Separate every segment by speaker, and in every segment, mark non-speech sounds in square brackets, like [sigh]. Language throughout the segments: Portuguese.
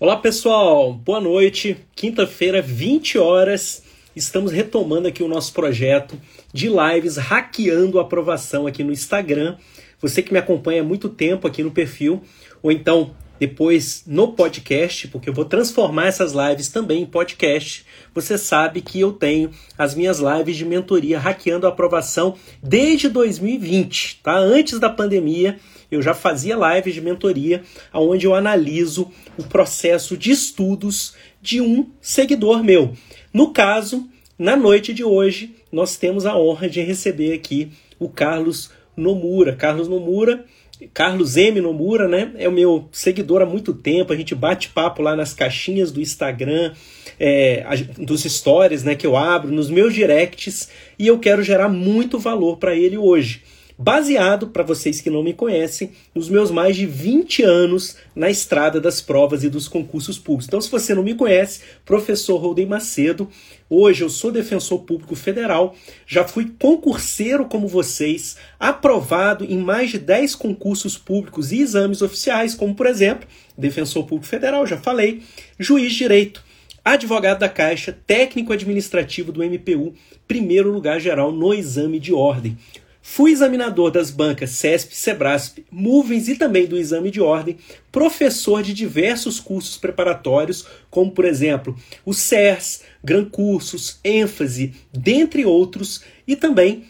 Speaker 1: Olá pessoal, boa noite. Quinta-feira, 20 horas, estamos retomando aqui o nosso projeto de lives hackeando a aprovação aqui no Instagram. Você que me acompanha há muito tempo aqui no perfil, ou então depois no podcast, porque eu vou transformar essas lives também em podcast. Você sabe que eu tenho as minhas lives de mentoria hackeando a aprovação desde 2020, tá? Antes da pandemia, eu já fazia lives de mentoria onde eu analiso o processo de estudos de um seguidor meu. No caso, na noite de hoje, nós temos a honra de receber aqui o Carlos Nomura. Carlos Nomura, Carlos M. Nomura, né? É o meu seguidor há muito tempo. A gente bate papo lá nas caixinhas do Instagram, é, dos stories, né? Que eu abro, nos meus directs, e eu quero gerar muito valor para ele hoje baseado, para vocês que não me conhecem, nos meus mais de 20 anos na estrada das provas e dos concursos públicos. Então, se você não me conhece, professor Rodem Macedo, hoje eu sou defensor público federal, já fui concurseiro como vocês, aprovado em mais de 10 concursos públicos e exames oficiais, como por exemplo, defensor público federal, já falei, juiz de direito, advogado da Caixa, técnico administrativo do MPU, primeiro lugar geral no exame de ordem. Fui examinador das bancas CESP, SEBRASP, Movens e também do exame de ordem, professor de diversos cursos preparatórios, como por exemplo o CERS, Gran Cursos, ênfase, dentre outros, e também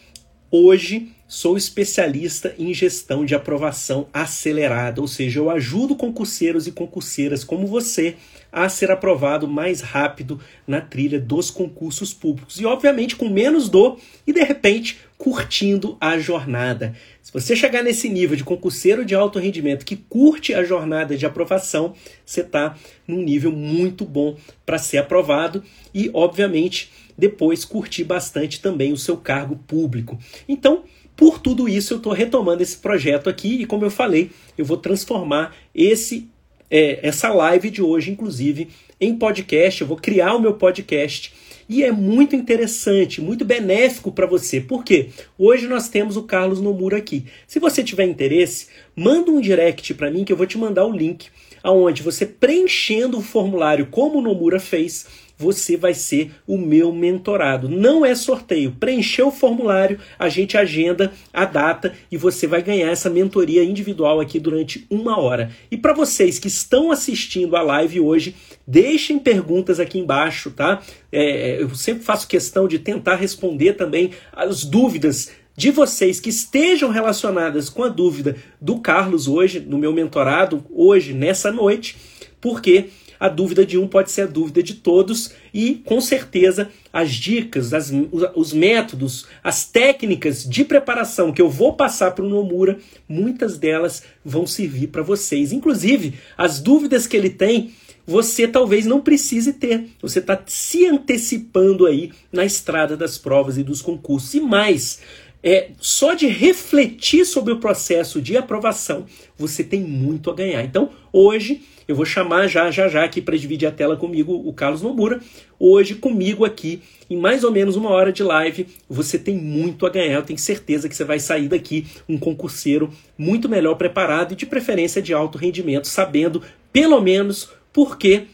Speaker 1: hoje sou especialista em gestão de aprovação acelerada, ou seja, eu ajudo concurseiros e concurseiras como você a ser aprovado mais rápido na trilha dos concursos públicos. E, obviamente, com menos dor e, de repente, curtindo a jornada. Se você chegar nesse nível de concurseiro de alto rendimento que curte a jornada de aprovação, você está num nível muito bom para ser aprovado e, obviamente, depois curtir bastante também o seu cargo público. Então, por tudo isso, eu estou retomando esse projeto aqui e, como eu falei, eu vou transformar esse é, essa live de hoje, inclusive, em podcast. Eu vou criar o meu podcast e é muito interessante, muito benéfico para você. Por quê? Hoje nós temos o Carlos Nomura aqui. Se você tiver interesse, manda um direct para mim que eu vou te mandar o link aonde você preenchendo o formulário como o Nomura fez, você vai ser o meu mentorado. Não é sorteio. Preencheu o formulário, a gente agenda a data e você vai ganhar essa mentoria individual aqui durante uma hora. E para vocês que estão assistindo a live hoje, deixem perguntas aqui embaixo, tá? É, eu sempre faço questão de tentar responder também as dúvidas de vocês que estejam relacionadas com a dúvida do Carlos hoje, no meu mentorado, hoje, nessa noite, porque a dúvida de um pode ser a dúvida de todos e, com certeza, as dicas, as, os métodos, as técnicas de preparação que eu vou passar para o Nomura, muitas delas vão servir para vocês. Inclusive, as dúvidas que ele tem, você talvez não precise ter. Você está se antecipando aí na estrada das provas e dos concursos. E mais, é, só de refletir sobre o processo de aprovação, você tem muito a ganhar. Então, hoje eu vou chamar já já já aqui para dividir a tela comigo o Carlos Nomura. Hoje comigo aqui em mais ou menos uma hora de live, você tem muito a ganhar. Eu tenho certeza que você vai sair daqui um concurseiro muito melhor preparado e de preferência de alto rendimento, sabendo pelo menos por quê,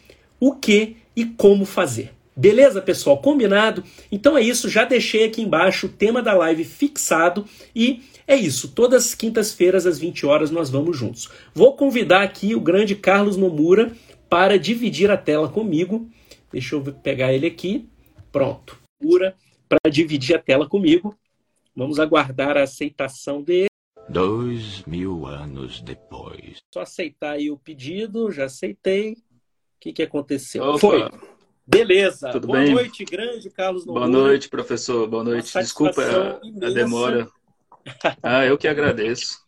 Speaker 1: o que e como fazer. Beleza, pessoal? Combinado? Então é isso, já deixei aqui embaixo o tema da live fixado e é isso. Todas as quintas-feiras às 20 horas nós vamos juntos. Vou convidar aqui o grande Carlos Nomura para dividir a tela comigo. Deixa eu pegar ele aqui. Pronto. Nomura para dividir a tela comigo. Vamos aguardar a aceitação dele.
Speaker 2: Dois mil anos depois.
Speaker 1: Só aceitar aí o pedido, já aceitei. O que, que aconteceu?
Speaker 3: Opa. Foi.
Speaker 1: Beleza.
Speaker 3: Tudo
Speaker 1: Boa
Speaker 3: bem?
Speaker 1: noite, grande Carlos Nomura.
Speaker 3: Boa noite, professor. Boa noite. Desculpa a, a
Speaker 1: imensa.
Speaker 3: demora. Ah, eu que agradeço.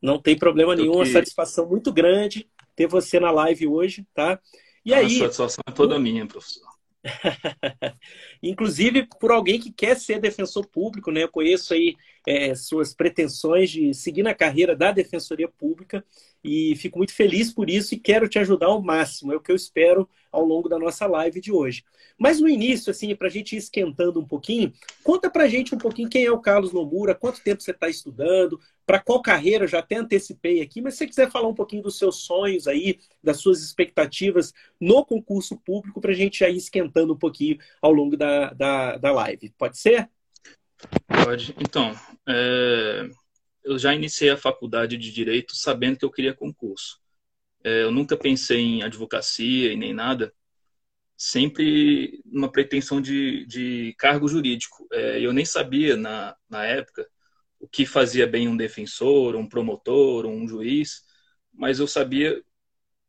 Speaker 1: Não tem problema nenhum, uma
Speaker 3: aqui.
Speaker 1: satisfação muito grande ter você na live hoje, tá? E
Speaker 3: a
Speaker 1: aí,
Speaker 3: satisfação é toda minha, professor. [laughs]
Speaker 1: inclusive por alguém que quer ser defensor público, né? Eu conheço aí é, suas pretensões de seguir na carreira da Defensoria Pública e fico muito feliz por isso e quero te ajudar ao máximo. É o que eu espero ao longo da nossa live de hoje. Mas no início, assim, para a gente ir esquentando um pouquinho, conta para a gente um pouquinho quem é o Carlos Nomura, quanto tempo você está estudando, para qual carreira, eu já até antecipei aqui, mas se você quiser falar um pouquinho dos seus sonhos aí, das suas expectativas no concurso público, para a gente já ir esquentando um pouquinho ao longo da, da, da live. Pode ser?
Speaker 3: Pode. Então, é... eu já iniciei a faculdade de Direito sabendo que eu queria concurso. É, eu nunca pensei em advocacia e nem nada, sempre uma pretensão de, de cargo jurídico. É, eu nem sabia na, na época o que fazia bem um defensor, um promotor, um juiz, mas eu sabia,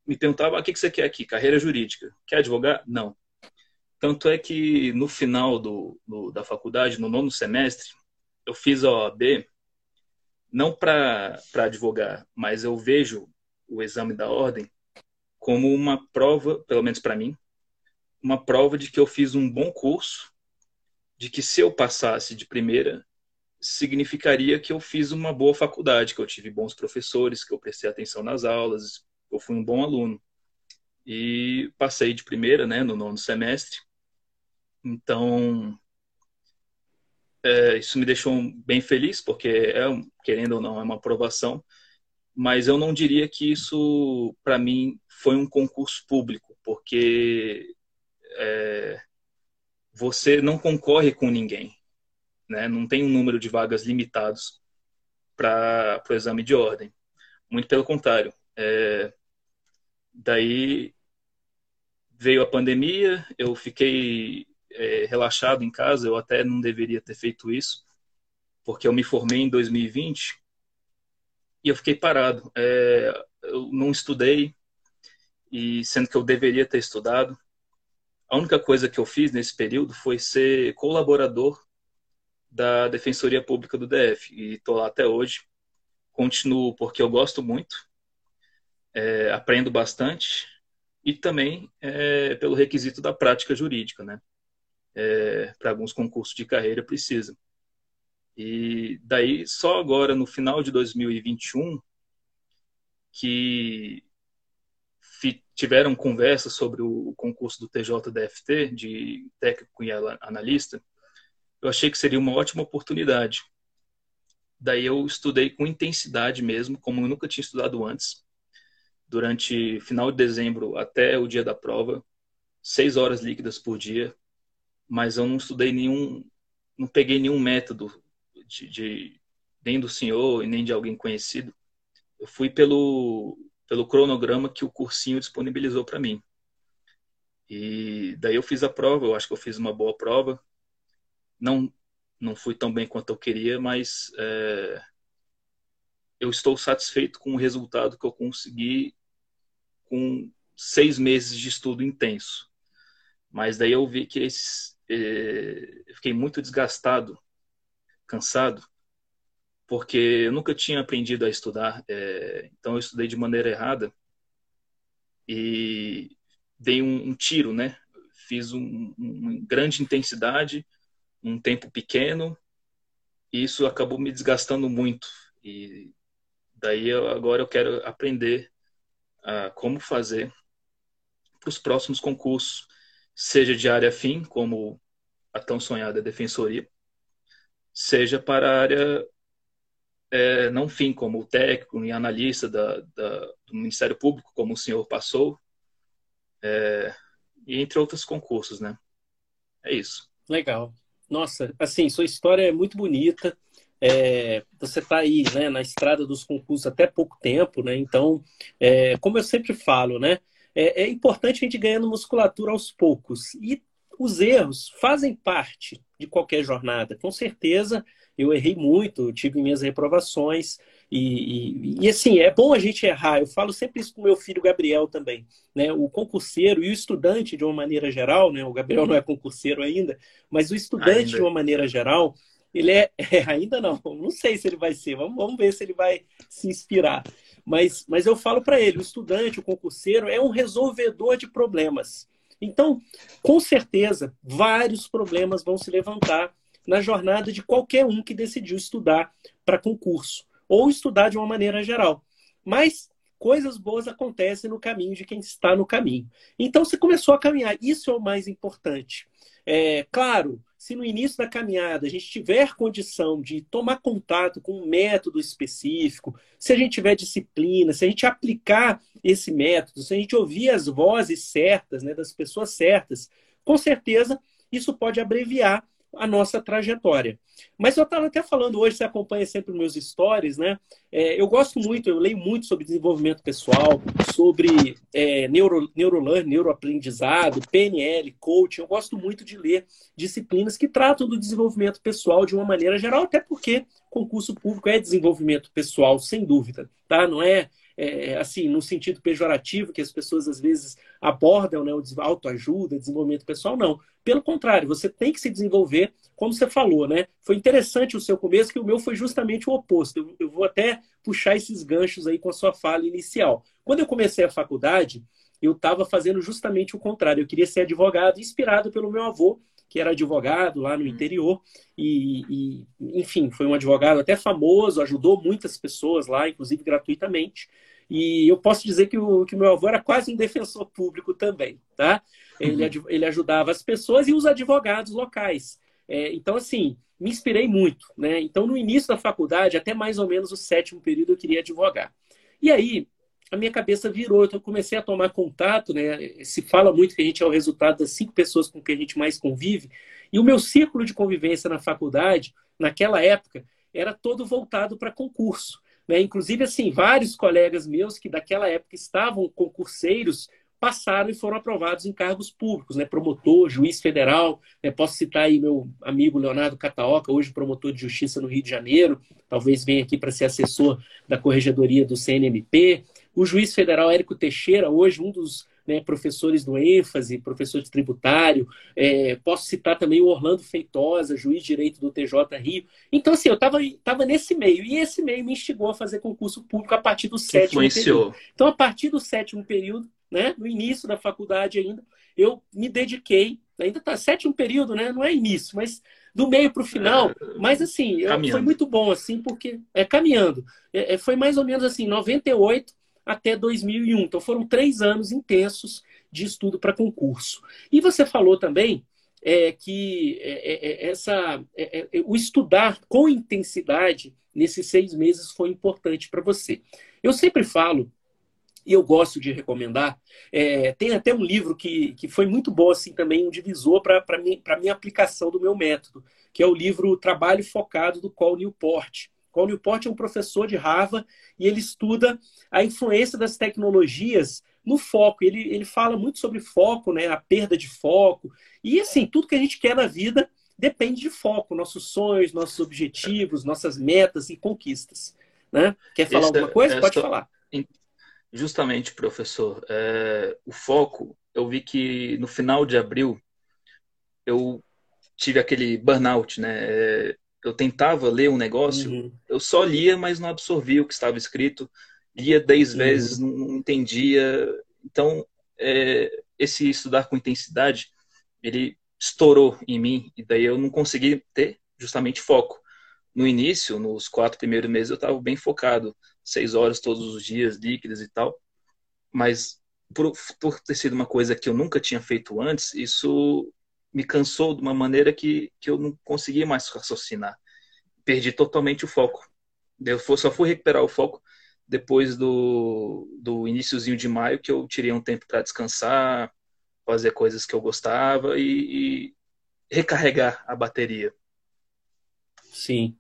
Speaker 3: me perguntava, ah, o que você quer aqui? Carreira jurídica. Quer advogar? Não. Tanto é que no final do, do da faculdade, no nono semestre, eu fiz a OAB não para advogar, mas eu vejo o exame da ordem como uma prova, pelo menos para mim, uma prova de que eu fiz um bom curso, de que se eu passasse de primeira, significaria que eu fiz uma boa faculdade, que eu tive bons professores, que eu prestei atenção nas aulas, eu fui um bom aluno. E passei de primeira, né, no nono semestre. Então, é, isso me deixou bem feliz, porque, é, querendo ou não, é uma aprovação mas eu não diria que isso, para mim, foi um concurso público, porque é, você não concorre com ninguém, né? não tem um número de vagas limitados para o exame de ordem. Muito pelo contrário. É, daí veio a pandemia, eu fiquei é, relaxado em casa, eu até não deveria ter feito isso, porque eu me formei em 2020 e eu fiquei parado. É, eu não estudei, e sendo que eu deveria ter estudado. A única coisa que eu fiz nesse período foi ser colaborador da Defensoria Pública do DF, e estou lá até hoje. Continuo porque eu gosto muito, é, aprendo bastante, e também é, pelo requisito da prática jurídica, né? É, Para alguns concursos de carreira precisa. E daí, só agora, no final de 2021, que tiveram conversa sobre o concurso do TJDFT, de técnico e analista, eu achei que seria uma ótima oportunidade. Daí eu estudei com intensidade mesmo, como eu nunca tinha estudado antes, durante final de dezembro até o dia da prova, seis horas líquidas por dia, mas eu não estudei nenhum, não peguei nenhum método de, de, nem do senhor e nem de alguém conhecido. Eu fui pelo, pelo cronograma que o cursinho disponibilizou para mim. E daí eu fiz a prova, eu acho que eu fiz uma boa prova. Não, não fui tão bem quanto eu queria, mas é, eu estou satisfeito com o resultado que eu consegui com seis meses de estudo intenso. Mas daí eu vi que esses, eu fiquei muito desgastado cansado, porque eu nunca tinha aprendido a estudar, é, então eu estudei de maneira errada e dei um, um tiro, né? Fiz um, uma grande intensidade, um tempo pequeno, e isso acabou me desgastando muito. E daí eu, agora eu quero aprender como fazer para os próximos concursos, seja de área fim, como a tão sonhada defensoria, seja para a área é, não fim, como técnico e analista da, da, do Ministério Público, como o senhor passou, é, e entre outros concursos, né? É isso.
Speaker 1: Legal. Nossa, assim, sua história é muito bonita. É, você está aí né, na estrada dos concursos até pouco tempo, né? Então, é, como eu sempre falo, né? É, é importante a gente ganhando musculatura aos poucos. E os erros fazem parte de qualquer jornada. Com certeza, eu errei muito, tive minhas reprovações. E, e, e, assim, é bom a gente errar. Eu falo sempre isso com meu filho Gabriel também. Né? O concurseiro e o estudante, de uma maneira geral, né? o Gabriel não é concurseiro ainda, mas o estudante, ainda. de uma maneira geral, ele é, [laughs] é, Ainda não, não sei se ele vai ser, vamos, vamos ver se ele vai se inspirar. Mas, mas eu falo para ele: o estudante, o concurseiro, é um resolvedor de problemas. Então, com certeza, vários problemas vão se levantar na jornada de qualquer um que decidiu estudar para concurso ou estudar de uma maneira geral. Mas coisas boas acontecem no caminho de quem está no caminho. Então você começou a caminhar. Isso é o mais importante. É, claro, se no início da caminhada a gente tiver condição de tomar contato com um método específico, se a gente tiver disciplina, se a gente aplicar esse método, se a gente ouvir as vozes certas, né, das pessoas certas, com certeza isso pode abreviar a nossa trajetória. Mas eu estava até falando hoje, você acompanha sempre meus stories, né? É, eu gosto muito, eu leio muito sobre desenvolvimento pessoal, sobre é, neuro, neurolearn, neuroaprendizado, PNL, coaching. Eu gosto muito de ler disciplinas que tratam do desenvolvimento pessoal de uma maneira geral, até porque concurso público é desenvolvimento pessoal, sem dúvida, tá? Não é é, assim, no sentido pejorativo que as pessoas às vezes abordam, né, o autoajuda, desenvolvimento pessoal, não. Pelo contrário, você tem que se desenvolver, como você falou, né? Foi interessante o seu começo, que o meu foi justamente o oposto. Eu, eu vou até puxar esses ganchos aí com a sua fala inicial. Quando eu comecei a faculdade, eu estava fazendo justamente o contrário. Eu queria ser advogado, inspirado pelo meu avô, que era advogado lá no uhum. interior. E, e, enfim, foi um advogado até famoso, ajudou muitas pessoas lá, inclusive gratuitamente. E eu posso dizer que o, que meu avô era quase um defensor público também, tá? Ele, uhum. ele ajudava as pessoas e os advogados locais. É, então, assim, me inspirei muito, né? Então, no início da faculdade, até mais ou menos o sétimo período, eu queria advogar. E aí, a minha cabeça virou, então eu comecei a tomar contato, né? Se fala muito que a gente é o resultado das cinco pessoas com que a gente mais convive, e o meu círculo de convivência na faculdade, naquela época, era todo voltado para concurso. Né? Inclusive, assim, vários colegas meus que daquela época estavam concurseiros passaram e foram aprovados em cargos públicos, né? promotor, juiz federal. Né? Posso citar aí meu amigo Leonardo Cataoca, hoje promotor de justiça no Rio de Janeiro, talvez venha aqui para ser assessor da corregedoria do CNMP. O juiz federal Érico Teixeira, hoje um dos né, professores do ênfase, professor de tributário. É, posso citar também o Orlando Feitosa, juiz de direito do TJ Rio. Então, assim, eu estava tava nesse meio, e esse meio me instigou a fazer concurso público a partir do sétimo
Speaker 3: influenciou.
Speaker 1: período. Então, a partir do sétimo período, né, no início da faculdade ainda, eu me dediquei, ainda está sétimo período, né, não é início, mas do meio para o final, é, mas assim, foi muito bom, assim, porque é caminhando. É, é foi mais ou menos assim, 98 até 2001. Então foram três anos intensos de estudo para concurso. E você falou também é, que é, é, é é, é, o estudar com intensidade nesses seis meses foi importante para você. Eu sempre falo e eu gosto de recomendar. É, tem até um livro que, que foi muito bom, assim, também um divisor para a minha aplicação do meu método, que é o livro Trabalho Focado do Col Newport. Col Newport é um professor de Harvard e ele estuda a influência das tecnologias no foco. Ele, ele fala muito sobre foco, né? a perda de foco. E assim, tudo que a gente quer na vida depende de foco, nossos sonhos, nossos objetivos, nossas metas e conquistas. Né? Quer falar essa, alguma coisa? Pode falar.
Speaker 3: Justamente, professor. É, o foco, eu vi que no final de abril eu tive aquele burnout, né? É, eu tentava ler um negócio, uhum. eu só lia, mas não absorvia o que estava escrito. Lia dez uhum. vezes, não, entendia. Então, é, esse estudar com intensidade, ele estourou em mim, e daí eu não consegui ter justamente foco. No início, nos quatro primeiros meses, eu estava bem focado, seis horas todos os dias, líquidas e tal. Mas por, por ter sido uma coisa que eu nunca tinha feito antes, isso me cansou de uma maneira que, que eu não conseguia mais raciocinar. Perdi totalmente o foco. Eu só fui recuperar o foco depois do, do iníciozinho de maio, que eu tirei um tempo para descansar, fazer coisas que eu gostava e, e recarregar a bateria.
Speaker 1: Sim.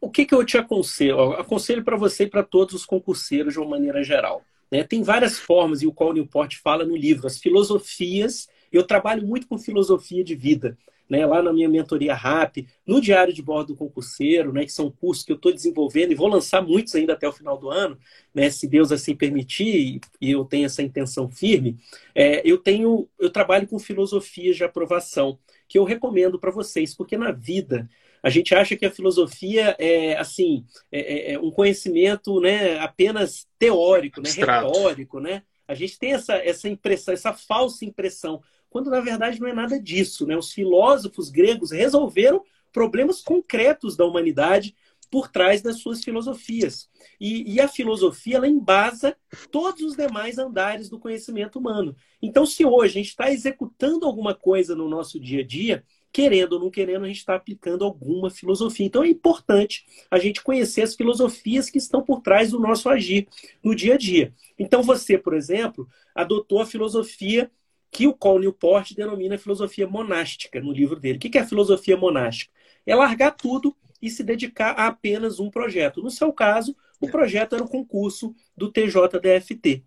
Speaker 1: O que, que eu te aconselho? aconselho para você e para todos os concurseiros de uma maneira geral. Né? Tem várias formas, e o qual Newport fala no livro, as filosofias eu trabalho muito com filosofia de vida, né? Lá na minha mentoria RAP, no Diário de Bordo do Concurseiro, né? Que são cursos que eu estou desenvolvendo e vou lançar muitos ainda até o final do ano, né? Se Deus assim permitir e eu tenho essa intenção firme, é, eu tenho, eu trabalho com filosofias de aprovação que eu recomendo para vocês, porque na vida a gente acha que a filosofia é assim é, é, é um conhecimento né, apenas teórico, né, retórico, né? A gente tem essa, essa impressão, essa falsa impressão quando na verdade não é nada disso. Né? Os filósofos gregos resolveram problemas concretos da humanidade por trás das suas filosofias. E, e, a filosofia ela embasa todos os demais andares do conhecimento humano. Então, se hoje a gente está executando alguma coisa no nosso dia a dia, querendo ou não querendo, a gente está aplicando alguma filosofia. Então é importante a gente conhecer as filosofias que estão por trás do nosso agir no dia a dia. Então você, por exemplo, adotou a filosofia que o Cole Newport denomina filosofia monástica no livro dele. O que é filosofia monástica? É largar tudo e se dedicar a apenas um projeto. No seu caso, o projeto era o concurso do TJDFT.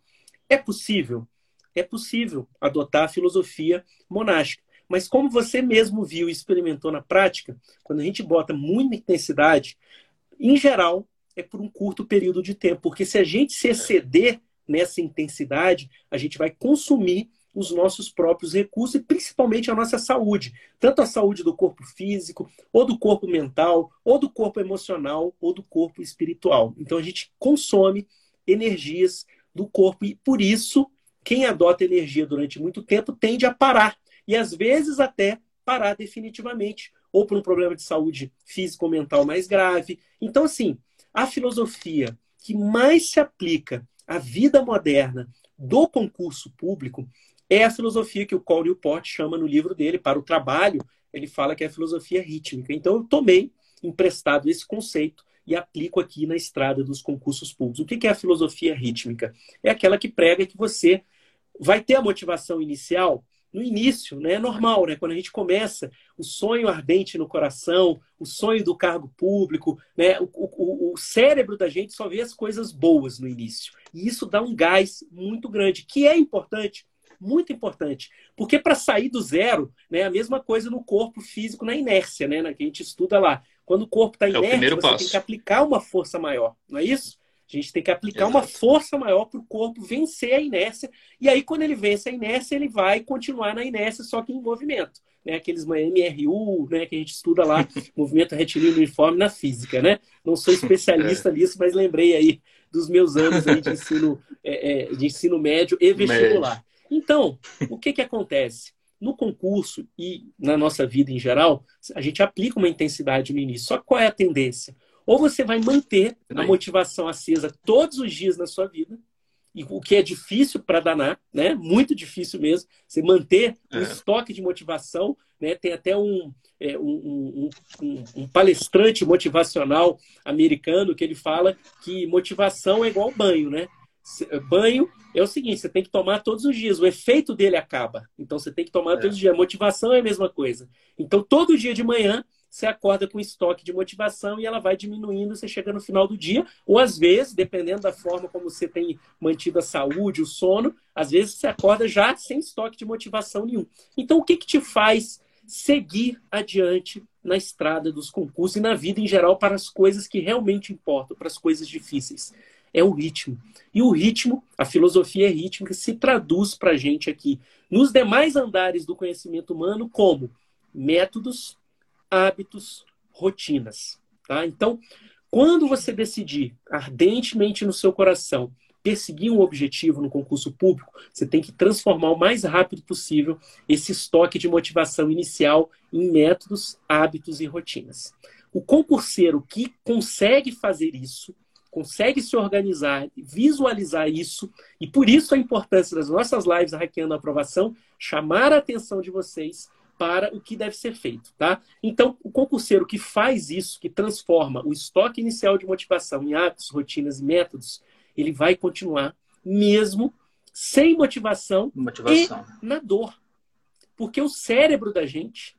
Speaker 1: É possível? É possível adotar a filosofia monástica. Mas como você mesmo viu e experimentou na prática, quando a gente bota muita intensidade, em geral, é por um curto período de tempo. Porque se a gente se exceder nessa intensidade, a gente vai consumir os nossos próprios recursos e principalmente a nossa saúde, tanto a saúde do corpo físico, ou do corpo mental, ou do corpo emocional, ou do corpo espiritual. Então a gente consome energias do corpo e por isso quem adota energia durante muito tempo tende a parar e às vezes até parar definitivamente, ou por um problema de saúde físico ou mental mais grave. Então, assim, a filosofia que mais se aplica à vida moderna do concurso público é a filosofia que o Cole Newport chama no livro dele, para o trabalho, ele fala que é a filosofia rítmica. Então, eu tomei emprestado esse conceito e aplico aqui na estrada dos concursos públicos. O que é a filosofia rítmica? É aquela que prega que você vai ter a motivação inicial no início, né? É normal, né? Quando a gente começa, o sonho ardente no coração, o sonho do cargo público, né? O, o, o, cérebro da gente só vê as coisas boas no início. E isso dá um gás muito grande, que é importante, muito importante. Porque para sair do zero, né? A mesma coisa no corpo físico, na inércia, né? Que a gente estuda lá. Quando o corpo está inerte, é você passo. tem que aplicar uma força maior, não é isso? A gente tem que aplicar Exato. uma força maior para o corpo vencer a inércia. E aí, quando ele vence a inércia, ele vai continuar na inércia, só que em movimento. Né? Aqueles MRU, né, que a gente estuda lá, [laughs] movimento retilíneo uniforme na física. Né? Não sou especialista é. nisso, mas lembrei aí dos meus anos aí de, ensino, é, é, de ensino médio e vestibular. Médio. Então, o que, que acontece? No concurso e na nossa vida em geral, a gente aplica uma intensidade no início. Só qual é a tendência? Ou você vai manter a motivação acesa todos os dias na sua vida, e o que é difícil para danar, né? Muito difícil mesmo. Você manter é. um estoque de motivação, né? Tem até um, é, um, um, um, palestrante motivacional americano que ele fala que motivação é igual banho, né? Banho é o seguinte, você tem que tomar todos os dias, o efeito dele acaba. Então você tem que tomar é. todos os dias. motivação é a mesma coisa. Então todo dia de manhã você acorda com estoque de motivação e ela vai diminuindo, você chega no final do dia, ou às vezes, dependendo da forma como você tem mantido a saúde, o sono, às vezes você acorda já sem estoque de motivação nenhum. Então, o que, que te faz seguir adiante na estrada dos concursos e na vida em geral para as coisas que realmente importam, para as coisas difíceis? É o ritmo. E o ritmo, a filosofia rítmica, se traduz para a gente aqui nos demais andares do conhecimento humano como métodos, hábitos, rotinas. Tá? Então, quando você decidir ardentemente no seu coração perseguir um objetivo no concurso público, você tem que transformar o mais rápido possível esse estoque de motivação inicial em métodos, hábitos e rotinas. O concurseiro que consegue fazer isso, consegue se organizar, visualizar isso, e por isso a importância das nossas lives hackeando a aprovação, chamar a atenção de vocês para o que deve ser feito, tá? Então, o concurseiro que faz isso, que transforma o estoque inicial de motivação em hábitos, rotinas e métodos, ele vai continuar mesmo sem motivação, motivação. e na dor. Porque o cérebro da gente,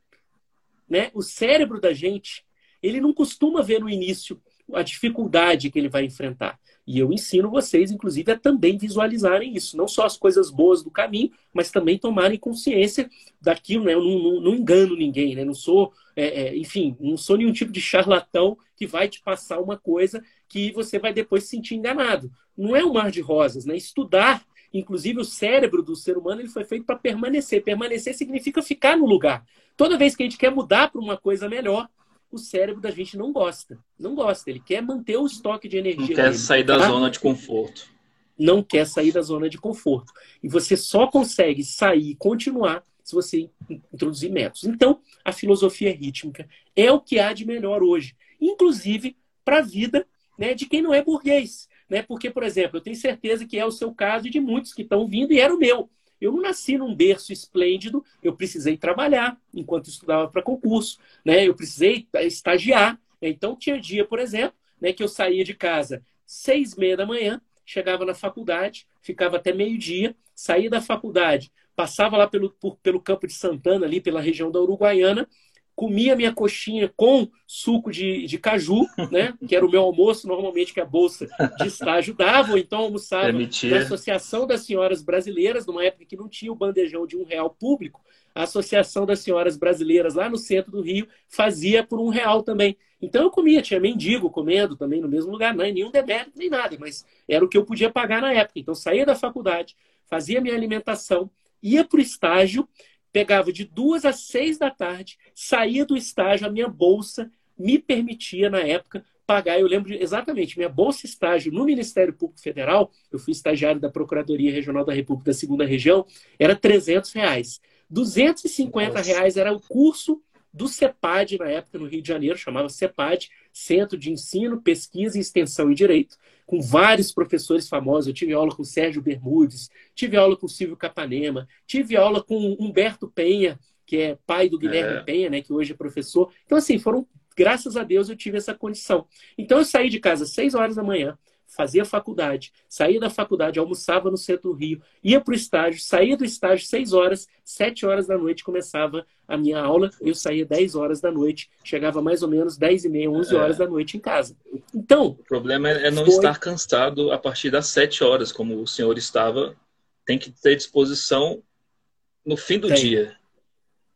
Speaker 1: né? O cérebro da gente, ele não costuma ver no início a dificuldade que ele vai enfrentar. E eu ensino vocês, inclusive, a também visualizarem isso. Não só as coisas boas do caminho, mas também tomarem consciência daquilo. Né? Eu não, não, não engano ninguém, né? Não sou, é, é, enfim, não sou nenhum tipo de charlatão que vai te passar uma coisa que você vai depois se sentir enganado. Não é um mar de rosas, né? Estudar, inclusive o cérebro do ser humano, ele foi feito para permanecer. Permanecer significa ficar no lugar. Toda vez que a gente quer mudar para uma coisa melhor, o cérebro da gente não gosta. Não gosta. Ele quer manter o estoque de energia.
Speaker 3: Não quer
Speaker 1: dele,
Speaker 3: sair tá? da zona de conforto.
Speaker 1: Não quer sair da zona de conforto. E você só consegue sair e continuar se você introduzir métodos. Então, a filosofia rítmica é o que há de melhor hoje, inclusive para a vida né, de quem não é burguês. Né? Porque, por exemplo, eu tenho certeza que é o seu caso e de muitos que estão vindo, e era o meu. Eu não nasci num berço esplêndido, eu precisei trabalhar enquanto estudava para concurso, né? eu precisei estagiar. Então, tinha dia, por exemplo, né, que eu saía de casa seis e meia da manhã, chegava na faculdade, ficava até meio-dia, saía da faculdade, passava lá pelo, por, pelo Campo de Santana, ali pela região da Uruguaiana, comia minha coxinha com suco de, de caju, né? Que era o meu almoço, normalmente que a bolsa de estágio dava, ou então almoçava na Associação das Senhoras Brasileiras, numa época que não tinha o bandejão de um real público, a Associação das Senhoras Brasileiras lá no centro do Rio fazia por um real também. Então eu comia, tinha mendigo comendo também no mesmo lugar, não é nenhum demérito nem nada, mas era o que eu podia pagar na época. Então saía da faculdade, fazia minha alimentação, ia para o estágio pegava de duas às seis da tarde, saía do estágio, a minha bolsa me permitia, na época, pagar. Eu lembro exatamente, minha bolsa estágio no Ministério Público Federal, eu fui estagiário da Procuradoria Regional da República da Segunda Região, era 300 reais. 250 reais era o curso do CEPAD, na época, no Rio de Janeiro, chamava CEPAD, Centro de Ensino, Pesquisa, Extensão e Direito com vários professores famosos. Eu tive aula com Sérgio Bermudes, tive aula com Silvio Capanema, tive aula com Humberto Penha, que é pai do Guilherme é. Penha, né, que hoje é professor. Então, assim, foram, graças a Deus, eu tive essa condição. Então, eu saí de casa às 6 horas da manhã, fazia faculdade, saía da faculdade, almoçava no centro do Rio, ia para o estágio, saía do estágio 6 horas, 7 horas da noite começava a minha aula, eu saía 10 horas da noite, chegava mais ou menos 10 e meia, 11 é. horas da noite em casa. Então...
Speaker 3: O problema é não foi... estar cansado a partir das 7 horas, como o senhor estava, tem que ter disposição no fim do tem. dia.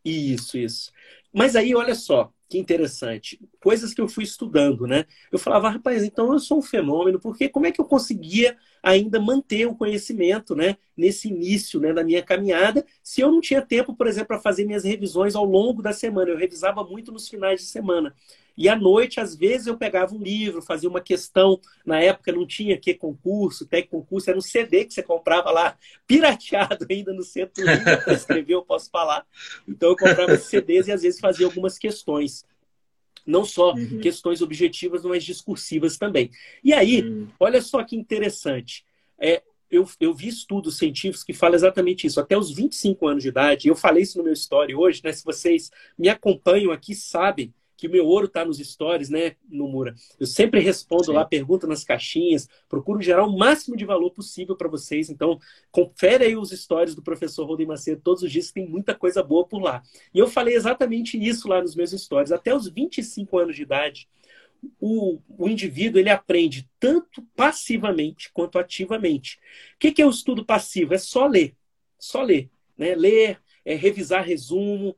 Speaker 1: Isso, isso. Mas aí, olha só, que interessante. Coisas que eu fui estudando, né? Eu falava, rapaz, então eu sou um fenômeno, porque como é que eu conseguia ainda manter o conhecimento, né? Nesse início, né, da minha caminhada, se eu não tinha tempo, por exemplo, para fazer minhas revisões ao longo da semana. Eu revisava muito nos finais de semana. E à noite, às vezes, eu pegava um livro, fazia uma questão. Na época não tinha que concurso, tec concurso, era um CD que você comprava lá, [laughs] pirateado ainda no centro Rio, para escrever, eu posso falar. Então eu comprava [laughs] CDs e às vezes fazia algumas questões. Não só uhum. questões objetivas, mas discursivas também. E aí, uhum. olha só que interessante. É, eu, eu, vi estudos científicos que falam exatamente isso. Até os 25 anos de idade, eu falei isso no meu story hoje, né? Se vocês me acompanham aqui, sabem que o meu ouro está nos stories, né, Nomura? Eu sempre respondo Sim. lá, pergunto nas caixinhas, procuro gerar o máximo de valor possível para vocês. Então, confere aí os stories do professor Rodem Macedo todos os dias, tem muita coisa boa por lá. E eu falei exatamente isso lá nos meus stories. Até os 25 anos de idade, o, o indivíduo ele aprende tanto passivamente quanto ativamente. O que, que é o estudo passivo? É só ler. Só ler. Né? Ler, é, revisar resumo,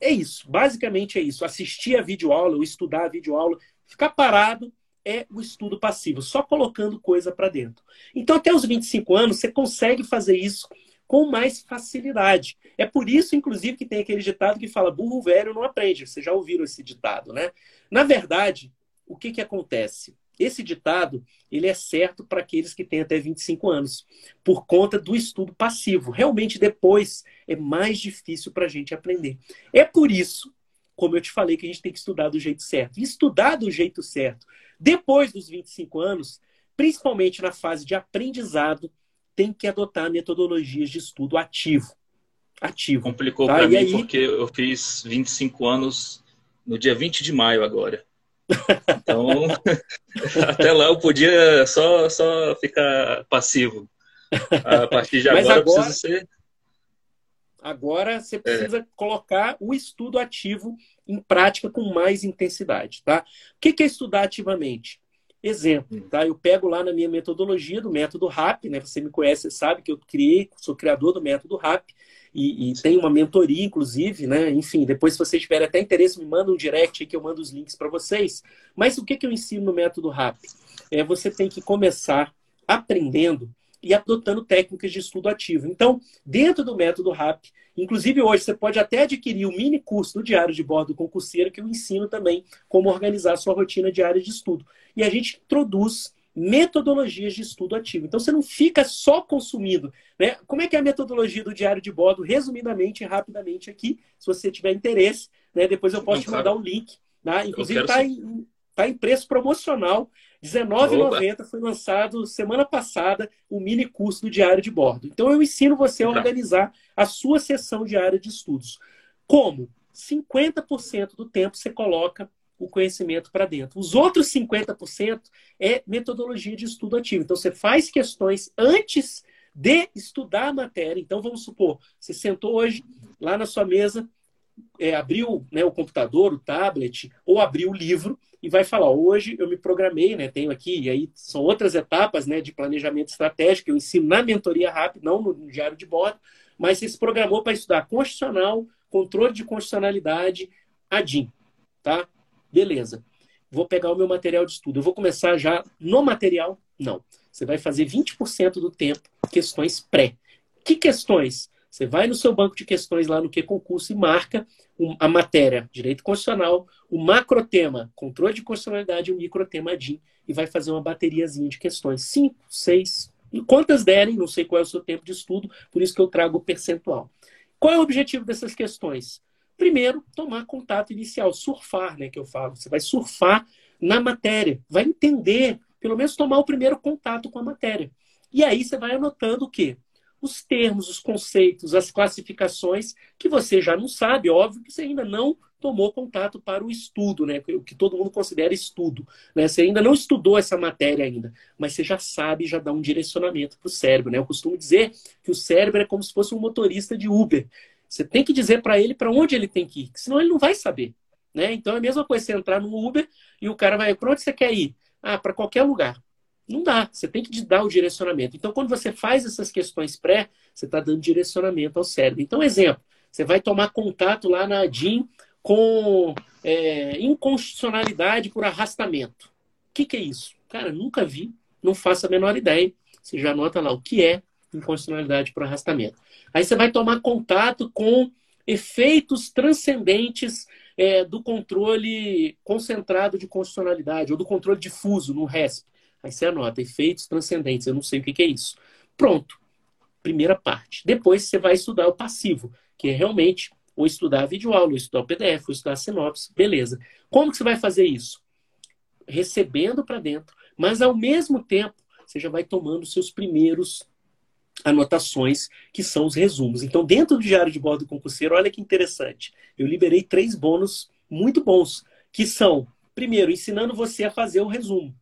Speaker 1: é isso, basicamente é isso. Assistir a videoaula, ou estudar a videoaula, ficar parado é o estudo passivo, só colocando coisa para dentro. Então, até os 25 anos, você consegue fazer isso com mais facilidade. É por isso, inclusive, que tem aquele ditado que fala burro velho não aprende. Vocês já ouviram esse ditado, né? Na verdade, o que, que acontece? Esse ditado ele é certo para aqueles que têm até 25 anos, por conta do estudo passivo. Realmente, depois é mais difícil para a gente aprender. É por isso, como eu te falei, que a gente tem que estudar do jeito certo. E estudar do jeito certo, depois dos 25 anos, principalmente na fase de aprendizado, tem que adotar metodologias de estudo ativo. Ativo.
Speaker 3: Complicou tá? para mim aí... porque eu fiz 25 anos no dia 20 de maio agora. Então, [laughs] até lá eu podia só, só ficar passivo. A partir de agora, agora eu preciso ser.
Speaker 1: Agora você precisa é. colocar o estudo ativo em prática com mais intensidade, tá? O que é estudar ativamente? Exemplo, hum. tá? Eu pego lá na minha metodologia do método RAP, né? Você me conhece, sabe que eu criei, sou criador do método RAP e, e tem uma mentoria, inclusive, né? Enfim, depois se vocês tiverem até interesse, me manda um direct aí que eu mando os links para vocês. Mas o que, que eu ensino no método RAP? É, você tem que começar aprendendo e adotando técnicas de estudo ativo. Então, dentro do método RAP, inclusive hoje você pode até adquirir o mini curso do Diário de Bordo Concurseiro, que eu ensino também como organizar a sua rotina diária de estudo. E a gente introduz metodologias de estudo ativo. Então você não fica só consumindo. Né? Como é que é a metodologia do diário de bordo? Resumidamente e rapidamente aqui, se você tiver interesse, né? depois eu posso não, te mandar o um link. Tá? Inclusive está em, Está em preço promocional. R$19,90 foi lançado semana passada o mini curso do Diário de Bordo. Então eu ensino você a organizar a sua sessão diária de estudos. Como? 50% do tempo você coloca o conhecimento para dentro. Os outros 50% é metodologia de estudo ativo. Então você faz questões antes de estudar a matéria. Então vamos supor, você sentou hoje lá na sua mesa, é, abriu né, o computador, o tablet, ou abriu o livro e vai falar: hoje eu me programei, né? Tenho aqui, e aí são outras etapas né, de planejamento estratégico, eu ensino na mentoria rápida, não no diário de bordo, mas você se programou para estudar constitucional, controle de constitucionalidade, ADIM, tá? Beleza. Vou pegar o meu material de estudo. Eu vou começar já no material? Não. Você vai fazer 20% do tempo questões pré. Que questões? Você vai no seu banco de questões lá no que concurso e marca a matéria direito constitucional, o macrotema controle de constitucionalidade e o microtema DIN e vai fazer uma bateriazinha de questões. Cinco, seis, quantas derem, não sei qual é o seu tempo de estudo, por isso que eu trago o percentual. Qual é o objetivo dessas questões? Primeiro, tomar contato inicial, surfar, né, que eu falo. Você vai surfar na matéria, vai entender, pelo menos tomar o primeiro contato com a matéria. E aí você vai anotando o quê? Os termos, os conceitos, as classificações que você já não sabe, óbvio que você ainda não tomou contato para o estudo, né? O que todo mundo considera estudo. Né? Você ainda não estudou essa matéria ainda, mas você já sabe, já dá um direcionamento para o cérebro, né? Eu costumo dizer que o cérebro é como se fosse um motorista de Uber. Você tem que dizer para ele para onde ele tem que ir, senão ele não vai saber. Né? Então é a mesma coisa você entrar no Uber e o cara vai, para onde você quer ir? Ah, para qualquer lugar. Não dá, você tem que dar o direcionamento. Então, quando você faz essas questões pré, você está dando direcionamento ao cérebro. Então, exemplo, você vai tomar contato lá na DIN com é, inconstitucionalidade por arrastamento. O que, que é isso? Cara, nunca vi, não faço a menor ideia. Você já anota lá o que é inconstitucionalidade por arrastamento. Aí você vai tomar contato com efeitos transcendentes é, do controle concentrado de constitucionalidade, ou do controle difuso no RESP. Aí você anota, efeitos transcendentes, eu não sei o que, que é isso. Pronto, primeira parte. Depois você vai estudar o passivo, que é realmente ou estudar a videoaula, ou estudar o PDF, ou estudar a sinopse, beleza. Como que você vai fazer isso? Recebendo para dentro, mas ao mesmo tempo você já vai tomando seus primeiros anotações, que são os resumos. Então, dentro do diário de bordo do concurseiro, olha que interessante. Eu liberei três bônus muito bons, que são, primeiro, ensinando você a fazer o resumo.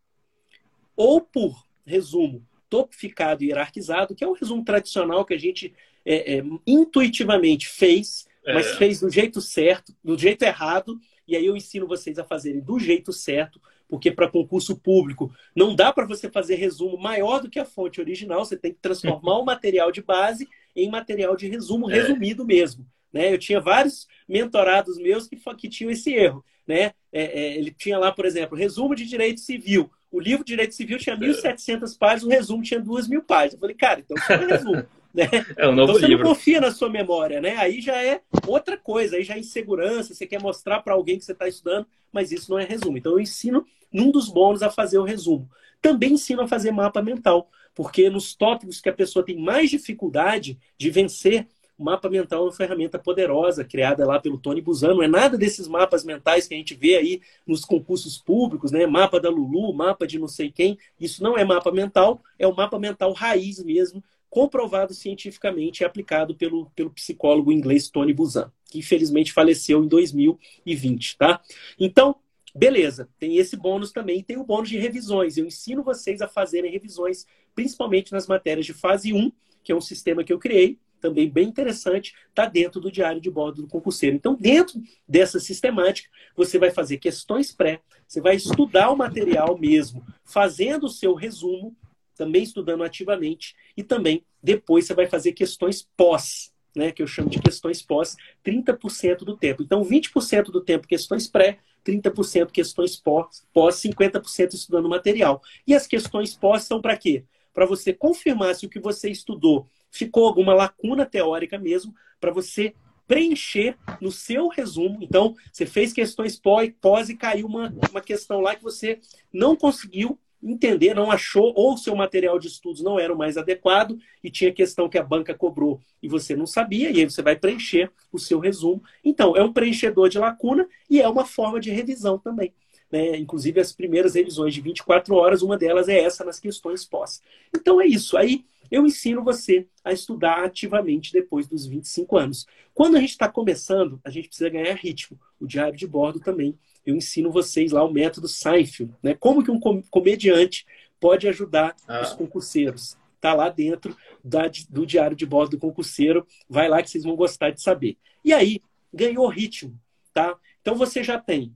Speaker 1: Ou por resumo topificado e hierarquizado, que é o resumo tradicional que a gente é, é, intuitivamente fez, mas é. fez do jeito certo, do jeito errado, e aí eu ensino vocês a fazerem do jeito certo, porque para concurso público não dá para você fazer resumo maior do que a fonte original, você tem que transformar o material de base em material de resumo é. resumido mesmo. Né? Eu tinha vários mentorados meus que, que tinham esse erro. Né? É, é, ele tinha lá, por exemplo, resumo de direito civil. O livro de direito civil tinha 1.700 páginas, o resumo tinha 2.000 páginas. Eu falei, cara, então isso é um resumo. [laughs] Né?
Speaker 3: É um novo
Speaker 1: então você
Speaker 3: livro.
Speaker 1: não confia na sua memória, né? Aí já é outra coisa, aí já é insegurança, você quer mostrar para alguém que você está estudando, mas isso não é resumo. Então eu ensino num dos bônus a fazer o resumo. Também ensino a fazer mapa mental, porque nos tópicos que a pessoa tem mais dificuldade de vencer, o mapa mental é uma ferramenta poderosa, criada lá pelo Tony Buzan. Não é nada desses mapas mentais que a gente vê aí nos concursos públicos, né? Mapa da Lulu, mapa de não sei quem. Isso não é mapa mental, é o mapa mental raiz mesmo, comprovado cientificamente e aplicado pelo, pelo psicólogo inglês Tony Buzan, que infelizmente faleceu em 2020, tá? Então, beleza, tem esse bônus também, tem o bônus de revisões. Eu ensino vocês a fazerem revisões, principalmente nas matérias de fase 1, que é um sistema que eu criei, também bem interessante, está dentro do diário de bordo do concurseiro. Então, dentro dessa sistemática, você vai fazer questões pré, você vai estudar o material mesmo, fazendo o seu resumo, também estudando ativamente, e também depois você vai fazer questões pós, né, que eu chamo de questões pós, 30% do tempo. Então, 20% do tempo questões pré, 30% questões pós, pós 50% estudando material. E as questões pós são para quê? Para você confirmar se o que você estudou ficou alguma lacuna teórica mesmo, para você preencher no seu resumo. Então, você fez questões pós e caiu uma, uma questão lá que você não conseguiu entender, não achou, ou o seu material de estudos não era o mais adequado e tinha questão que a banca cobrou e você não sabia, e aí você vai preencher o seu resumo. Então, é um preenchedor de lacuna e é uma forma de revisão também. Né? inclusive as primeiras revisões de 24 horas, uma delas é essa nas questões pós. Então é isso. Aí eu ensino você a estudar ativamente depois dos 25 anos. Quando a gente está começando, a gente precisa ganhar ritmo. O diário de bordo também. Eu ensino vocês lá o método Seinfeld, né? Como que um comediante pode ajudar ah. os concurseiros. Está lá dentro da, do diário de bordo do concurseiro. Vai lá que vocês vão gostar de saber. E aí, ganhou ritmo, tá? Então você já tem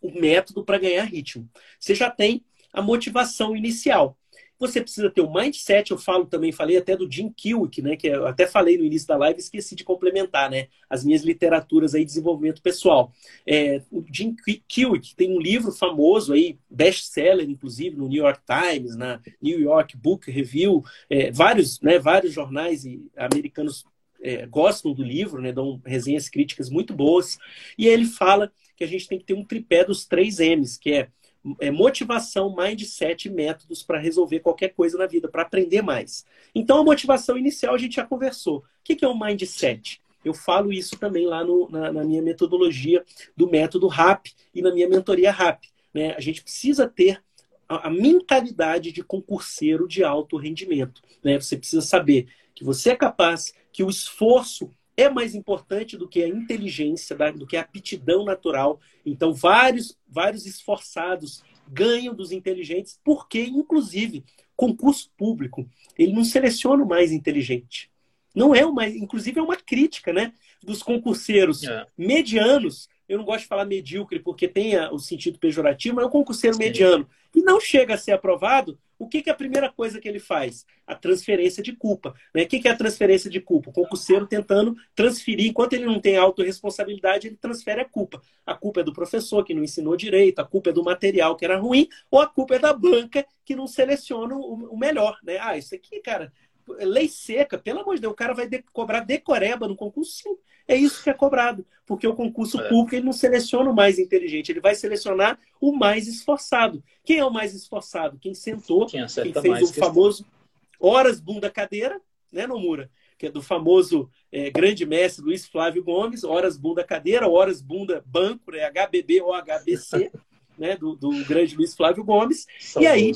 Speaker 1: o método para ganhar ritmo. Você já tem a motivação inicial. Você precisa ter o mindset, eu falo também, falei até do Jim Kiwick, né? Que eu até falei no início da live, esqueci de complementar, né? As minhas literaturas aí de desenvolvimento pessoal. É, o Jim Kiwick tem um livro famoso aí, best-seller, inclusive, no New York Times, na New York Book Review, é, vários, né, vários jornais americanos é, gostam do livro, né, dão resenhas críticas muito boas, e ele fala que a gente tem que ter um tripé dos três M's, que é é, motivação, mindset e métodos para resolver qualquer coisa na vida, para aprender mais. Então, a motivação inicial a gente já conversou. O que, que é o mindset? Eu falo isso também lá no, na, na, minha metodologia do método RAP e na minha mentoria RAP. Né? A gente precisa ter a, a mentalidade de concurseiro de alto rendimento. Né? Você precisa saber que você é capaz, que o esforço é mais importante do que a inteligência, do que a aptidão natural. Então, vários, vários esforçados ganham dos inteligentes, porque, inclusive, concurso público, ele não seleciona o mais inteligente. Não é o mais. Inclusive, é uma crítica né, dos concurseiros é. medianos eu não gosto de falar medíocre porque tem o sentido pejorativo, mas é um concurseiro Sim. mediano e não chega a ser aprovado, o que, que é a primeira coisa que ele faz? A transferência de culpa. Né? O que, que é a transferência de culpa? O concurseiro tentando transferir, enquanto ele não tem autorresponsabilidade, ele transfere a culpa. A culpa é do professor que não ensinou direito, a culpa é do material que era ruim, ou a culpa é da banca que não seleciona o melhor. Né? Ah, isso aqui, cara, lei seca, pelo amor de Deus, o cara vai de, cobrar decoreba no concurso, sim. É isso que é cobrado, porque o concurso é. público ele não seleciona o mais inteligente, ele vai selecionar o mais esforçado. Quem é o mais esforçado? Quem sentou, quem, quem fez o famoso horas bunda cadeira, né, Nomura? Que é do famoso é, grande mestre Luiz Flávio Gomes, horas bunda cadeira, horas bunda banco, né, HBB ou HBC, [laughs] né, do, do grande Luiz Flávio Gomes. E aí